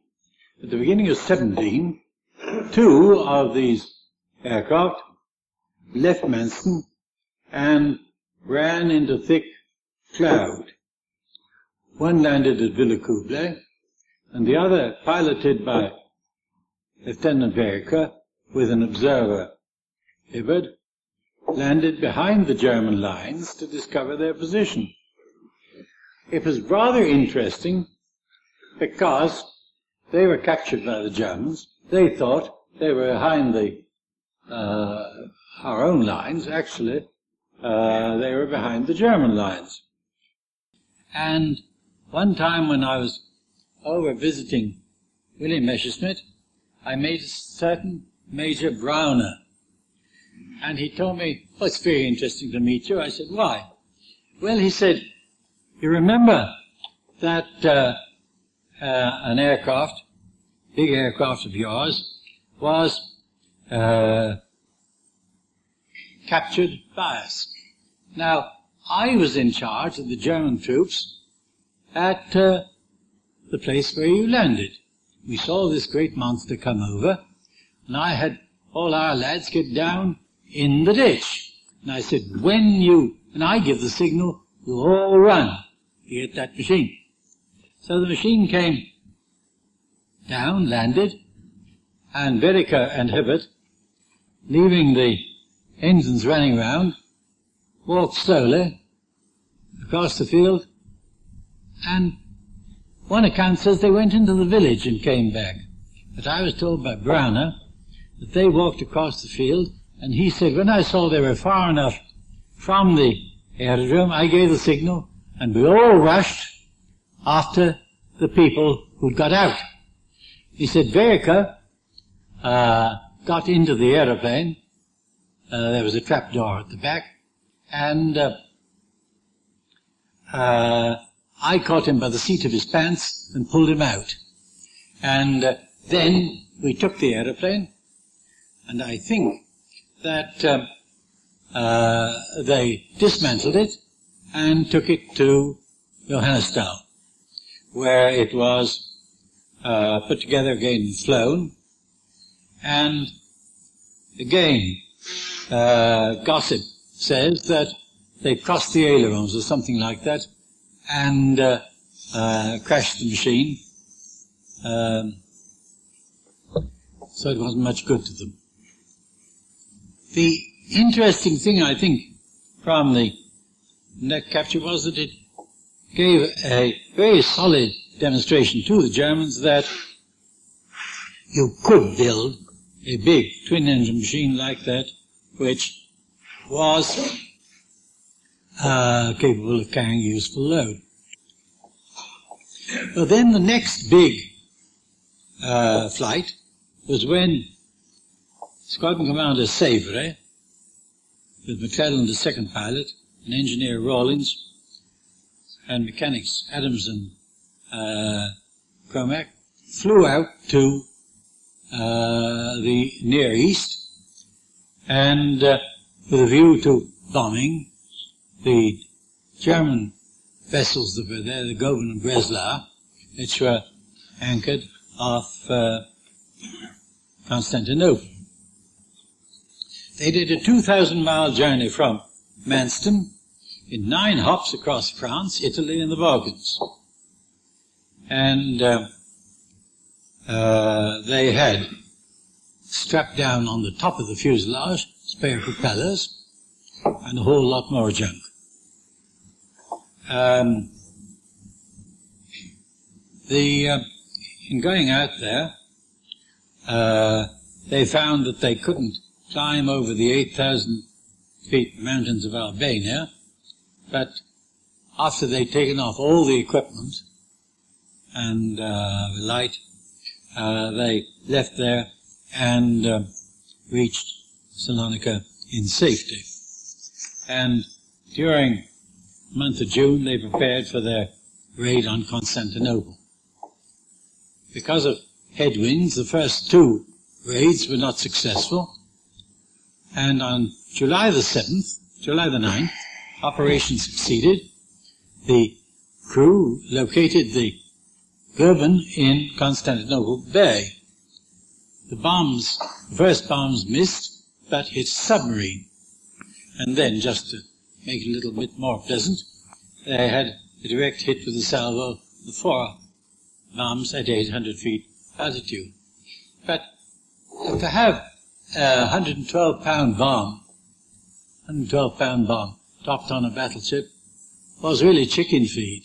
At the beginning of 17, two of these aircraft left Manston and ran into thick cloud. One landed at Villacoublay, and the other piloted by Lieutenant Vereker with an observer, Hibbert, landed behind the German lines to discover their position. It was rather interesting because they were captured by the Germans. They thought they were behind the uh, our own lines. Actually, uh, they were behind the German lines. And one time when I was over visiting William Messerschmitt, I made a certain Major Browner. And he told me, oh, it's very interesting to meet you. I said, why? Well, he said, you remember that uh, uh, an aircraft, big aircraft of yours, was uh, captured by us. Now, I was in charge of the German troops at uh, the place where you landed. We saw this great monster come over, and I had all our lads get down in the ditch. And I said, when you, and I give the signal, you all run to get that machine. So the machine came down, landed, and Vereker and Hibbert, leaving the engines running round, walked slowly across the field and one account says they went into the village and came back. But I was told by Browner that they walked across the field, and he said, when I saw they were far enough from the aerodrome, I gave the signal, and we all rushed after the people who'd got out. He said, Vereker uh, got into the aeroplane. Uh, there was a trap door at the back, and uh, uh I caught him by the seat of his pants and pulled him out. And uh, then we took the aeroplane, and I think that um, uh, they dismantled it and took it to Johannisthal, where it was uh, put together again and flown. And again, uh, gossip says that they crossed the ailerons or something like that and uh, uh, crashed the machine. Um, so it wasn't much good to them. The interesting thing, I think, from the net capture was that it gave a very solid demonstration to the Germans that you could build a big twin engine machine like that, which was uh, capable of carrying useful load. But then the next big uh, flight was when Squadron Commander Savory, with McClelland the second pilot, and engineer Rawlins, and mechanics Adams and uh, Cromack, flew out to uh, the Near East, and uh, with a view to bombing the German vessels that were there, the Goeben and Breslau, which were anchored off uh, Constantinople. They did a 2,000 mile journey from Manston in nine hops across France, Italy, and the Balkans. And uh, uh, they had strapped down on the top of the fuselage spare propellers and a whole lot more junk. Um, the uh, in going out there, uh, they found that they couldn't climb over the 8,000 feet mountains of Albania, but after they'd taken off all the equipment and uh, the light, uh, they left there and uh, reached Salonika in safety. And during the month of June, they prepared for their raid on Constantinople. Because of headwinds, the first two raids were not successful, and on July the 7th, July the 9th, operation succeeded. The crew located the Goeben in Constantinople Bay. The bombs, the first bombs missed, but hit submarine. And then, just to make it a little bit more pleasant, they had a direct hit with the salvo, of the four bombs at 800 feet altitude. But to have a 112 pound bomb, 112 pound bomb dropped on a battleship was really chicken feed.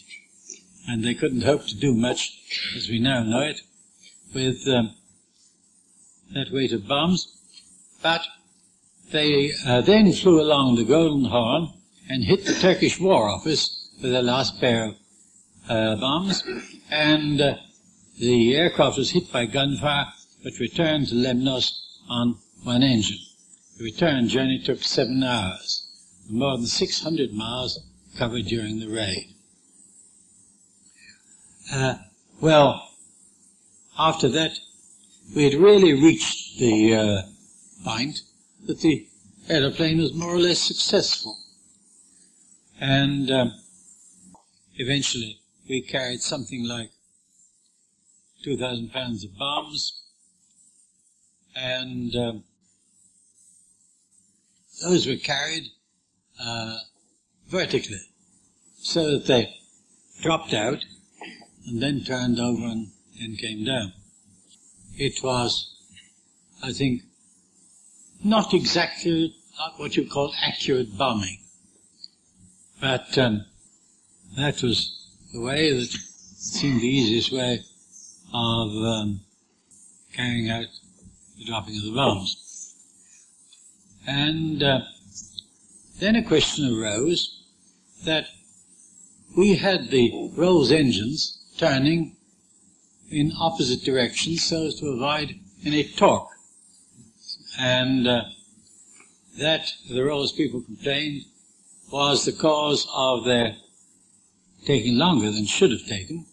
And they couldn't hope to do much, as we now know it, with um, that weight of bombs. But they uh, then flew along the Golden Horn and hit the Turkish War Office with their last pair of uh, bombs. And uh, the aircraft was hit by gunfire, but returned to Lemnos on one engine. The return journey took seven hours, more than 600 miles covered during the raid. Uh, well, after that, we had really reached the uh, point that the aeroplane was more or less successful. And um, eventually, we carried something like 2,000 pounds of bombs, and um, those were carried uh, vertically so that they dropped out and then turned over and then came down. It was, I think, not exactly not what you call accurate bombing, but um, that was the way that seemed the easiest way of um, carrying out the dropping of the bombs. And uh, then a question arose that we had the Rolls engines turning in opposite directions so as to avoid any torque. And uh, that, the Rolls people complained, was the cause of their taking longer than should have taken.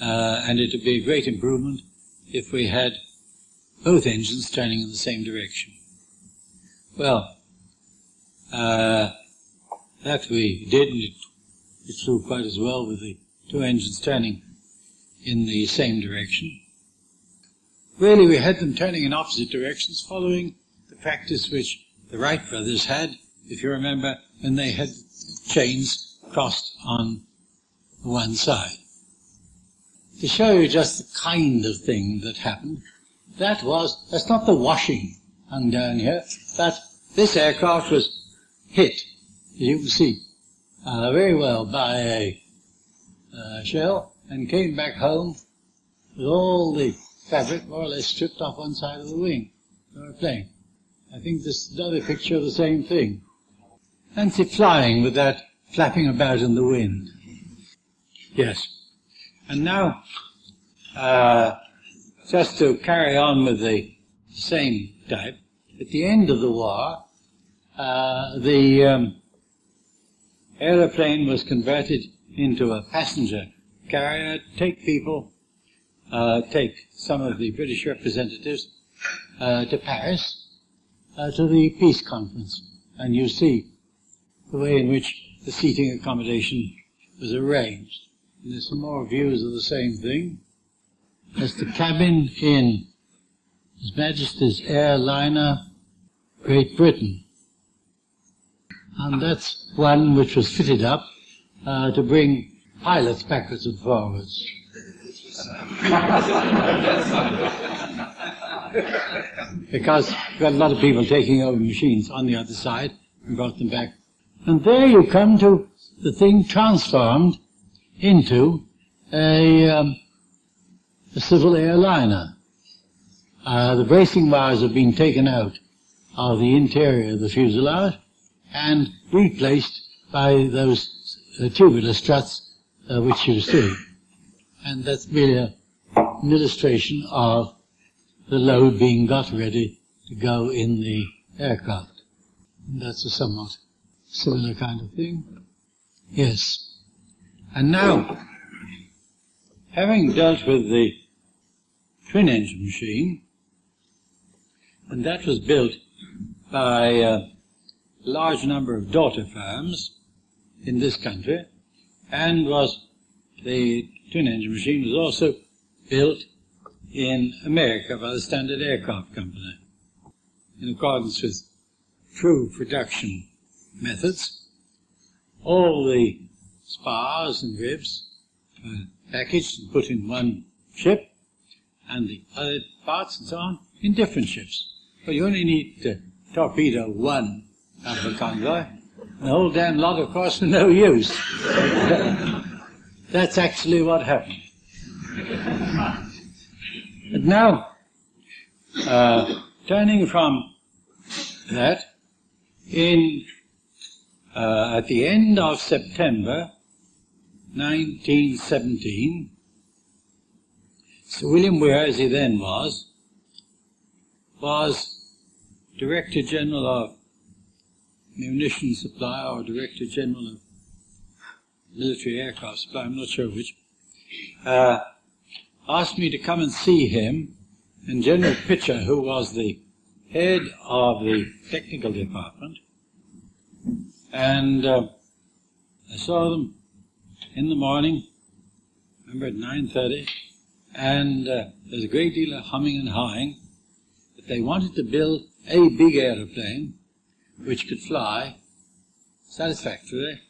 Uh, and it would be a great improvement if we had both engines turning in the same direction. Well, uh, that we did, and it, it flew quite as well with the two engines turning in the same direction. Really, we had them turning in opposite directions, following the practice which the Wright brothers had, if you remember, when they had chains crossed on one side. To show you just the kind of thing that happened, that was, that's not the washing hung down here, but this aircraft was hit, as you can see, uh, very well by a uh, shell and came back home with all the fabric more or less stripped off one side of the wing of a plane. I think this is another picture of the same thing. Fancy flying with that flapping about in the wind. Yes. And now, uh, just to carry on with the same type, at the end of the war, uh, the um, aeroplane was converted into a passenger carrier, take people, uh, take some of the British representatives uh, to Paris uh, to the peace conference, and you see the way in which the seating accommodation was arranged. And there's some more views of the same thing. There's the cabin in His Majesty's airliner Great Britain. And that's one which was fitted up uh, to bring pilots backwards and forwards. because we had a lot of people taking over machines on the other side and brought them back. And there you come to the thing transformed into a, um, a civil airliner. Uh, the bracing wires have been taken out of the interior of the fuselage and replaced by those uh, tubular struts uh, which you see. And that's really an illustration of the load being got ready to go in the aircraft. And that's a somewhat similar kind of thing. Yes. And now, having dealt with the twin engine machine, and that was built by a large number of daughter firms in this country, and was the twin engine machine was also built in America by the Standard Aircraft Company in accordance with true production methods. All the spars and ribs were packaged and put in one ship, and the other parts and so on in different ships. But you only need to torpedo one out of a convoy. The whole damn lot, of course, no use. That's actually what happened. But now, uh, turning from that, in uh, at the end of September 1917, Sir William Weir, as he then was, was Director General of Munition Supply or Director General of Military Aircraft but I'm not sure which, uh, asked me to come and see him and General Pitcher, who was the head of the technical department, and uh, I saw them in the morning, remember at 9.30, and uh, there's a great deal of humming and hawing, that they wanted to build a big aeroplane which could fly satisfactorily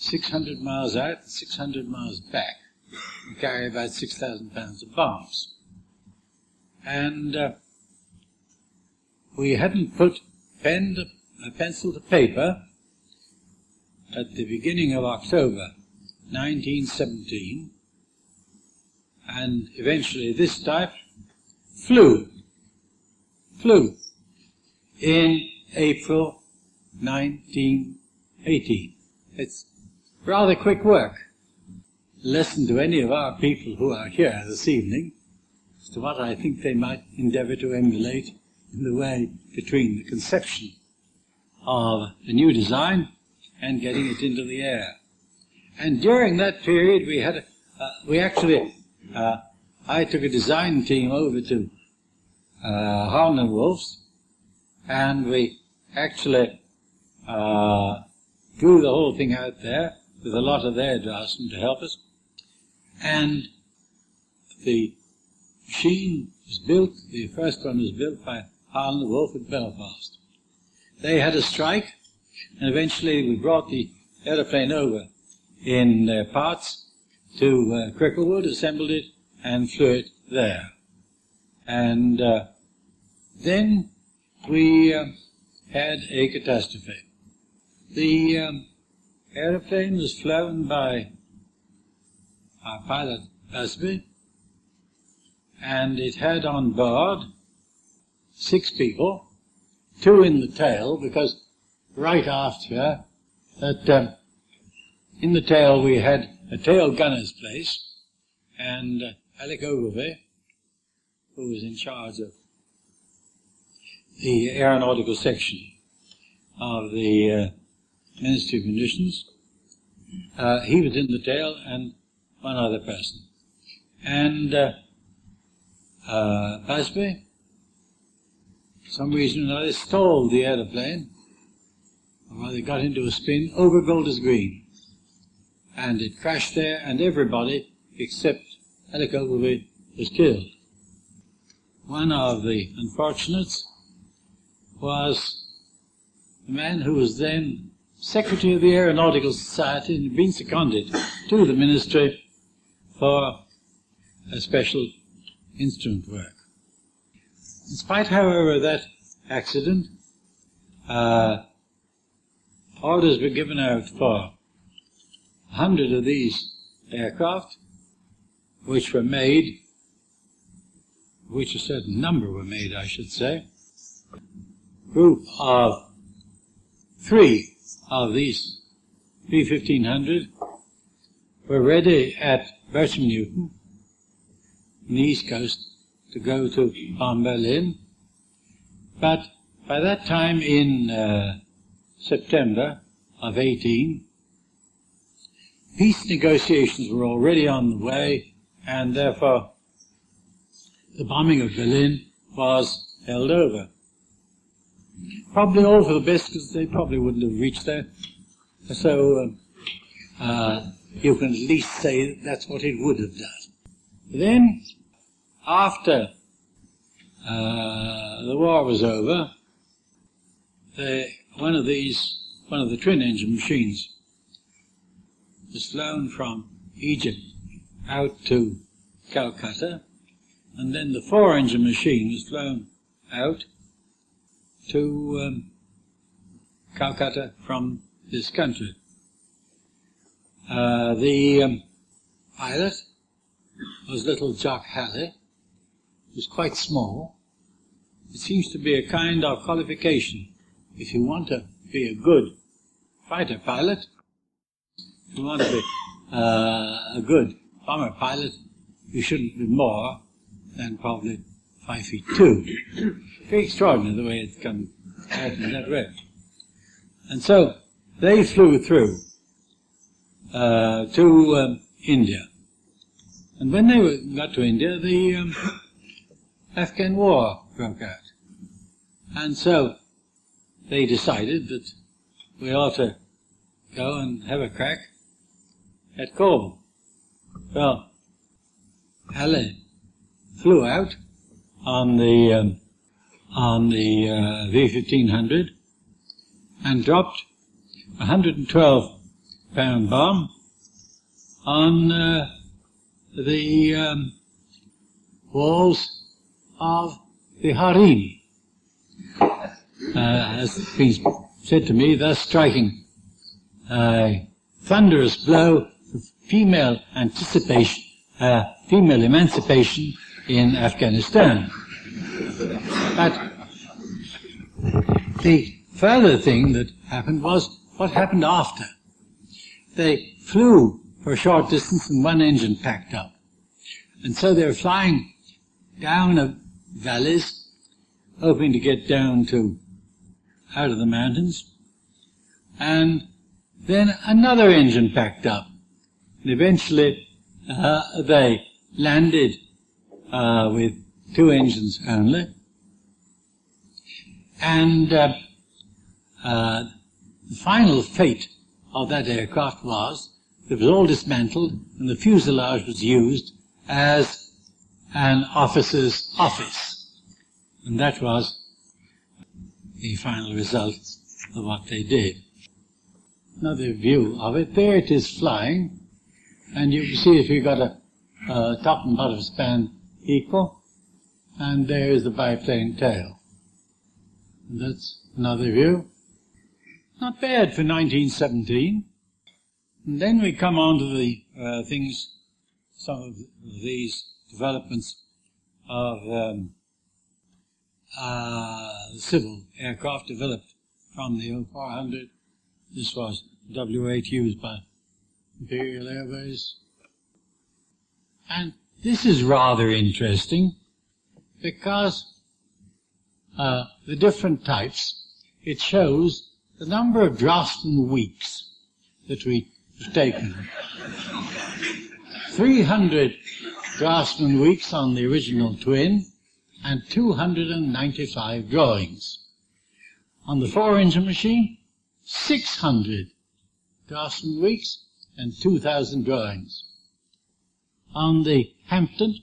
600 miles out, 600 miles back, and carry about 6,000 pounds of bombs. And uh, we hadn't put pen to, pencil to paper at the beginning of October 1917, and eventually this type flew, flew in April 1918. It's rather quick work. Listen to any of our people who are here this evening as to what I think they might endeavor to emulate in the way between the conception of a new design and getting it into the air. And during that period, we had, uh, we actually, uh, I took a design team over to uh, Harland and Wolff's, and we actually uh, drew the whole thing out there with a lot of their draftsmen to help us. And the machine was built, the first one was built by Harland and Wolff at Belfast. they had a strike, and eventually we brought the aeroplane over in parts to uh, Cricklewood, assembled it, and flew it there. And uh, then we uh, had a catastrophe. The um, aeroplane was flown by our pilot Busby, and it had on board six people, two in the tail, because right after that, um, in the tail we had a tail gunner's place, and uh, Alec Ogilvie, who was in charge of the aeronautical section of the uh, Ministry of Munitions, uh, he was in the tail, and one other person. And uh, uh, for some reason or another, stalled the aeroplane, or rather got into a spin over Golders Green. And it crashed there, and everybody except Alec Ogilvie was killed. One of the unfortunates was the man who was then Secretary of the Aeronautical Society and had been seconded to the ministry for a special instrument work. In spite, however, of that accident, uh, orders were given out for a hundred of these aircraft, which were made, which a certain number were made, I should say, group of three of these V1500 were ready at Bircham Newton on the east coast to go to Palm Berlin. But by that time in uh, September of 18, peace negotiations were already on the way and therefore the bombing of Berlin was held over. Probably all for the best because they probably wouldn't have reached there. So uh, uh, you can at least say that that's what it would have done. Then, after uh, the war was over, they, one of these, one of the twin engine machines was flown from Egypt out to Calcutta, and then the four engine machine was flown out to um, Calcutta from this country. Uh, the um, pilot was little Jock Halley. He was quite small. It seems to be a kind of qualification. If you want to be a good fighter pilot, if you want to be uh, a good bomber pilot, you shouldn't be more than probably five feet two. Very extraordinary the way it's come out in that way. And so they flew through uh, to um, India. And when they were, got to India, the um, Afghan war broke out. And so they decided that we ought to go and have a crack at Kabul. Well, Halley flew out on the um, on the uh, V1500 and dropped a 112 pound bomb on uh, the um, walls of the harem. Uh, has been said to me, thus striking a thunderous blow for female anticipation, uh, female emancipation in Afghanistan. But the further thing that happened was what happened after. They flew for a short distance and one engine packed up. And so they were flying down a valleys, hoping to get down to out of the mountains. And then another engine packed up. And eventually uh, they landed uh, with two engines only. And uh, uh, the final fate of that aircraft was it was all dismantled and the fuselage was used as an officer's office. And that was the final result of what they did. Another view of it. There it is flying, and you can see if you've got a, a top and bottom span equal, and there is the biplane tail. That's another view. Not bad for 1917. And then we come on to the uh, things, some of these developments of um, uh, civil aircraft developed from the O/400. This was W8 used by Imperial Airways. And this is rather interesting because uh, the different types, it shows the number of draftsman weeks that we have taken. 300 draftsman weeks on the original twin and 295 drawings. On the four-engine machine, 600 draftsman weeks and 2,000 drawings. On the Hampden,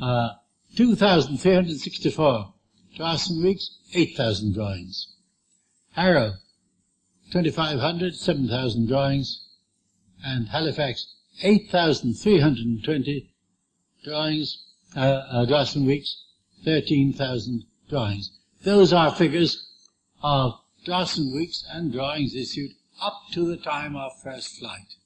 uh, 2,364 draftsman weeks, 8,000 drawings. Harrow, 2,500, 7,000 drawings. And Halifax, 8,320 drawings, uh, uh, weeks, 13,000 drawings. Those are figures of draftsman weeks and drawings issued up to the time of first flight.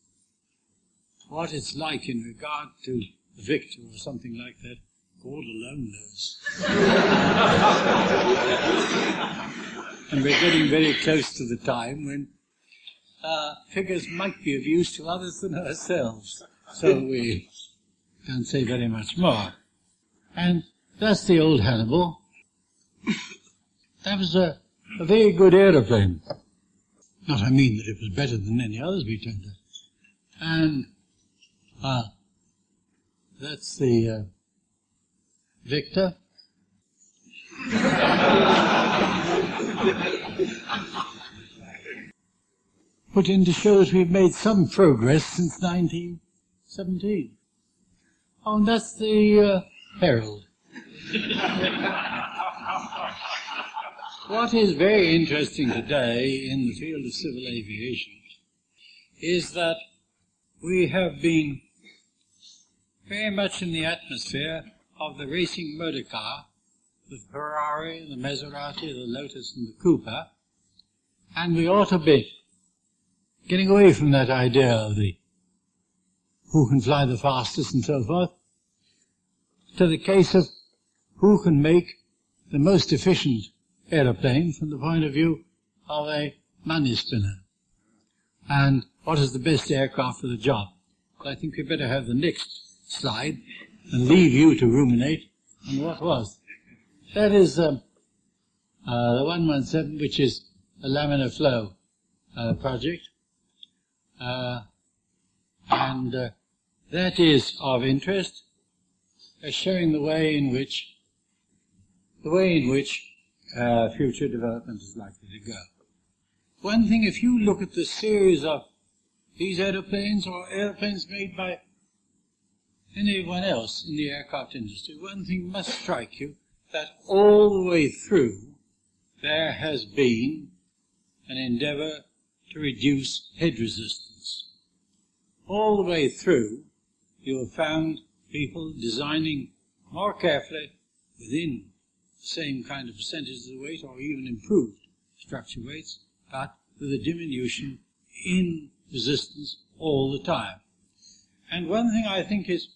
What it's like in regard to Victor or something like that, God alone knows. and we're getting very close to the time when uh, figures might be of use to others than ourselves. So we can't say very much more. And that's the old Hannibal. That was a, a very good aeroplane. Not I mean that it was better than any others we turned out. And uh, that's the uh, Victor. Put in to show that we've made some progress since 1917. Oh, and that's the uh, Herald. what is very interesting today in the field of civil aviation is that we have been very much in the atmosphere of the racing motor car, the Ferrari, the Maserati, the Lotus, and the Cooper, and we ought to be getting away from that idea of the who can fly the fastest and so forth, to the case of who can make the most efficient aeroplane from the point of view of a money spinner. And what is the best aircraft for the job? I think we better have the next slide and leave you to ruminate on what was. That is um, uh, the 117, which is a laminar flow uh, project. Uh, and uh, that is of interest as showing the way in which the way in which uh, future development is likely to go. One thing, if you look at the series of these aeroplanes or airplanes made by anyone else in the aircraft industry, one thing must strike you that oh. all the way through there has been an endeavor to reduce head resistance. All the way through, you have found people designing more carefully within the same kind of percentage of the weight or even improved structure weights, but with a diminution in resistance all the time. And one thing I think is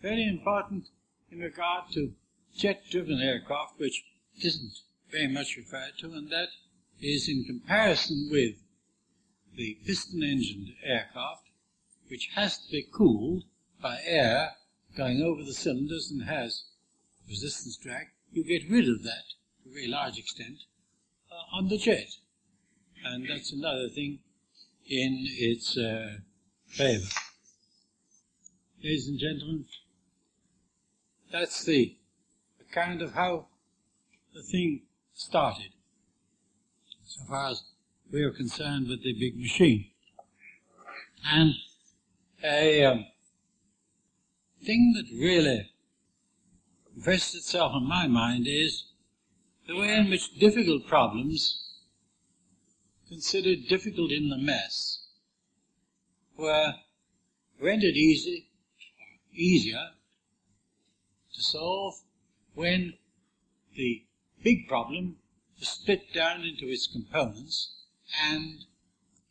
very important in regard to jet-driven aircraft, which isn't very much referred to, and that is in comparison with the piston-engined aircraft, which has to be cooled by air going over the cylinders and has resistance drag, you get rid of that to a very large extent uh, on the jet. And that's another thing in its uh, favor. Ladies and gentlemen, that's the account of how the thing started, so far as we are concerned with the big machine. And a um, thing that really impressed itself on my mind is the way in which difficult problems, considered difficult in the mass, were rendered easy, easier to solve when the big problem was split down into its components and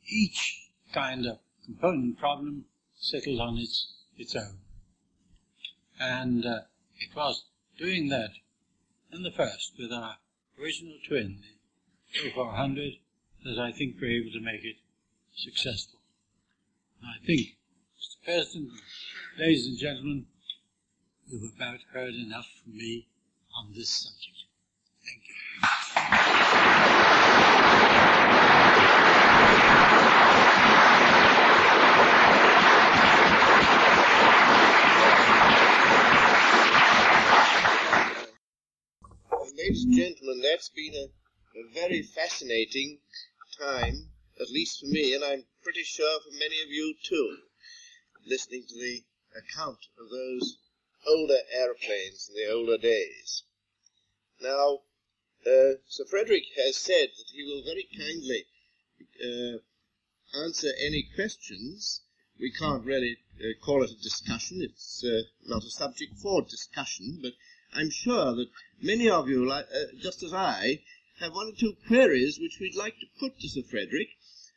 each kind of component problem settled on its, its own. And uh, it was doing that in the first with our original twin, the O/400, that I think we're able to make it successful. I think, Mr. President, ladies and gentlemen, you've about heard enough from me on this subject. Thank you. Ladies and gentlemen, that's been a, a very fascinating time, at least for me, and I'm pretty sure for many of you too, listening to the account of those older aeroplanes in the older days. Now, uh, Sir Frederick has said that he will very kindly uh, answer any questions. We can't really uh, call it a discussion. It's uh, not a subject for discussion, but I'm sure that many of you, like, uh, just as I, have one or two queries which we'd like to put to Sir Frederick,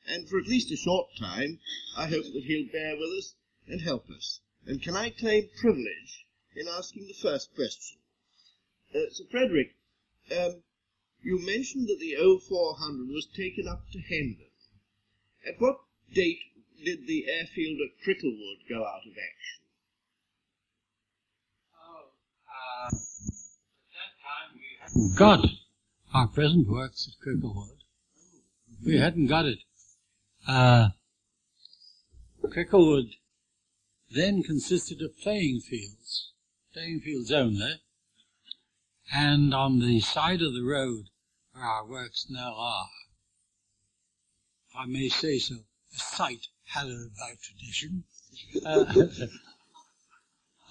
and for at least a short time, I hope that he'll bear with us and help us. And can I claim privilege in asking the first question? Uh, Sir Frederick, um, you mentioned that the O/400 was taken up to Hendon. At what date did the airfield at Cricklewood go out of action? Oh, uh, at that time we hadn't got our present works at Cricklewood. We hadn't got it. Uh, Cricklewood then consisted of playing fields, playing fields only, and on the side of the road where our works now are, if I may say so, a site hallowed by tradition. Uh,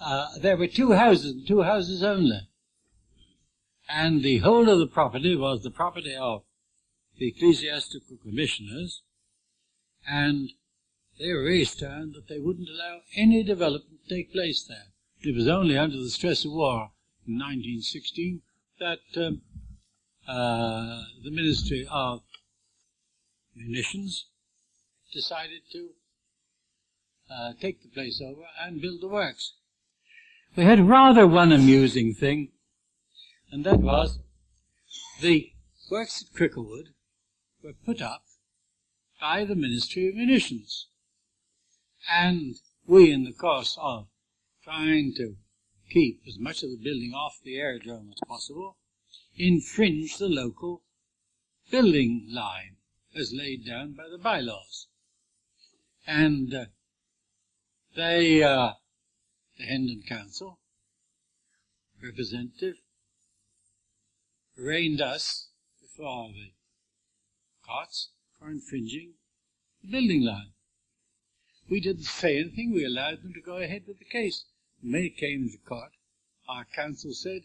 uh, there were two houses, two houses only. And the whole of the property was the property of the ecclesiastical commissioners, and they were very stern that they wouldn't allow any development to take place there. It was only under the stress of war in 1916 that um, uh, the Ministry of Munitions decided to uh, take the place over and build the works. We had rather one amusing thing, and that was the works at Cricklewood were put up by the Ministry of Munitions. And we, in the course of trying to keep as much of the building off the aerodrome as possible, infringe the local building line as laid down by the bylaws. And uh, they, uh, the Hendon Council representative, arraigned us before the courts for infringing the building line. We didn't say anything. We allowed them to go ahead with the case. They came to court, our counsel said,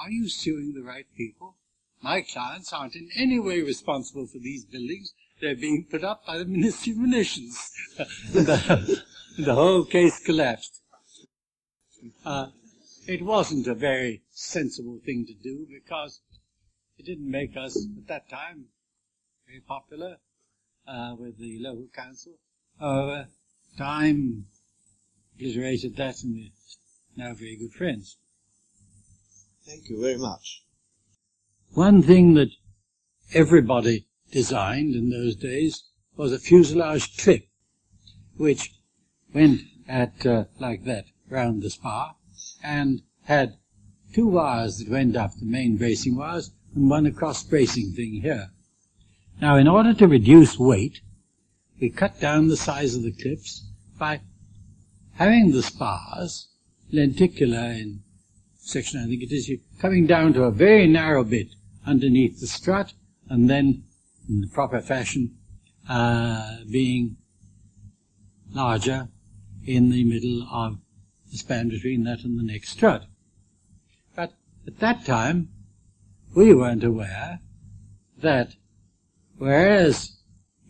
are you suing the right people? My clients aren't in any way responsible for these buildings. They're being put up by the Ministry of Munitions. the, the, whole case collapsed. Uh, it wasn't a very sensible thing to do because it didn't make us, at that time, very popular uh, with the local council. However, time obliterated that and we're now very good friends. Thank you very much. One thing that everybody designed in those days was a fuselage clip, which went at uh, like that round the spar and had two wires that went up, the main bracing wires, and one across bracing thing here. Now, in order to reduce weight, we cut down the size of the clips by having the spars lenticular in section, I think it is, coming down to a very narrow bit underneath the strut, and then, in the proper fashion, uh, being larger in the middle of the span between that and the next strut. But at that time, we weren't aware that whereas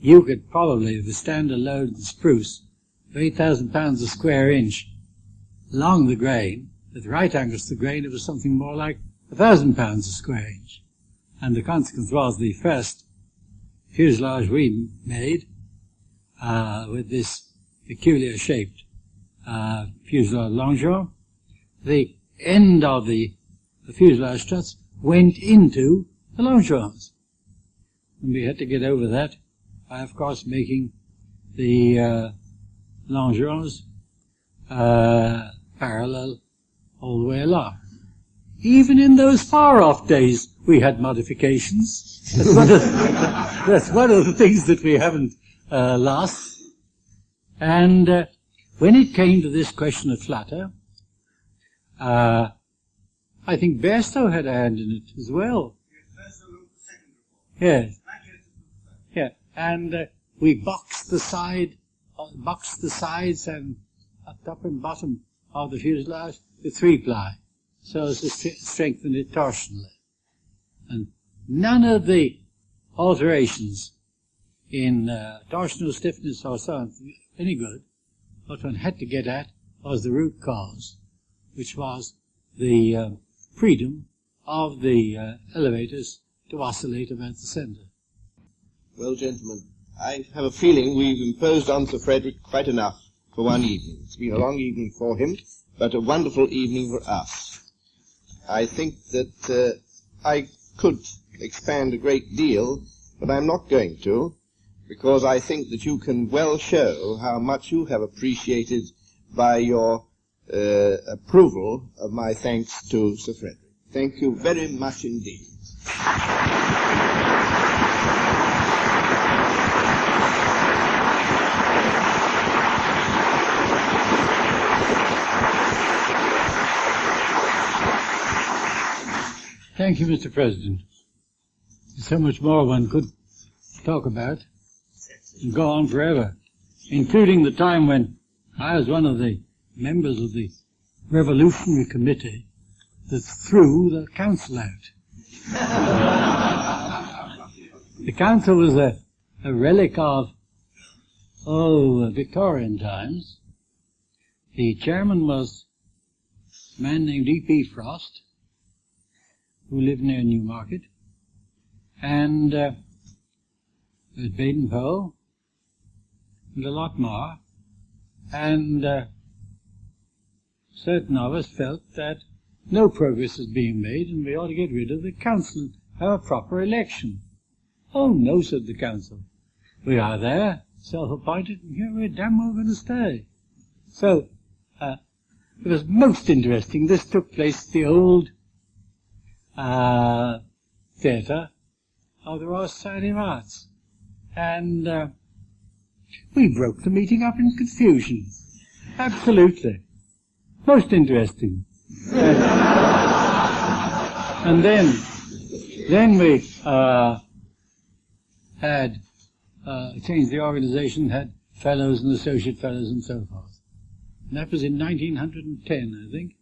you could probably withstand a load of spruce of 8,000 pounds a square inch along the grain, at right angles to the grain, it was something more like a thousand pounds a square inch. And the consequence was the first fuselage we made uh, with this peculiar shaped uh, fuselage longeron, the end of the, the fuselage struts went into the longerons. And we had to get over that by, of course, making the uh, longerons uh, parallel all the way along. Even in those far-off days, we had modifications. That's one of, that's one of the things that we haven't uh, lost. And uh, when it came to this question of flutter, uh, I think Bairstow had a hand in it as well. Yes. Yeah. And uh, we boxed the side, boxed the sides and top and bottom of the fuselage with three ply, so as to strengthen it torsionally. And none of the alterations in uh, torsional stiffness or so any good. What one had to get at was the root cause, which was the uh, freedom of the uh, elevators to oscillate about the center. Well, gentlemen, I have a feeling we've imposed on Sir Frederick quite enough for one evening. It's been a long evening for him, but a wonderful evening for us. I think that uh, I could expand a great deal, but I'm not going to, because I think that you can well show how much you have appreciated by your uh, approval of my thanks to Sir Frederick. Thank you very much indeed. Thank you, Mr. President. There's so much more one could talk about and go on forever, including the time when I was one of the members of the Revolutionary Committee that threw the council out. the council was a, a relic of, oh, Victorian times. The chairman was a man named E.P. Frost, who lived near Newmarket, and uh, was Baden Powell, and a lot more, and uh, certain of us felt that no progress was being made and we ought to get rid of the council and have a proper election. Oh no, said the council. We are there, self-appointed, and here we're damn well going to stay. So, uh, it was most interesting. This took place the old uh, theatre of the Royal Society of Arts. And uh, we broke the meeting up in confusion. Absolutely. Most interesting. and then, then we uh, had uh, changed the organization, had fellows and associate fellows and so forth. And that was in 1910, I think.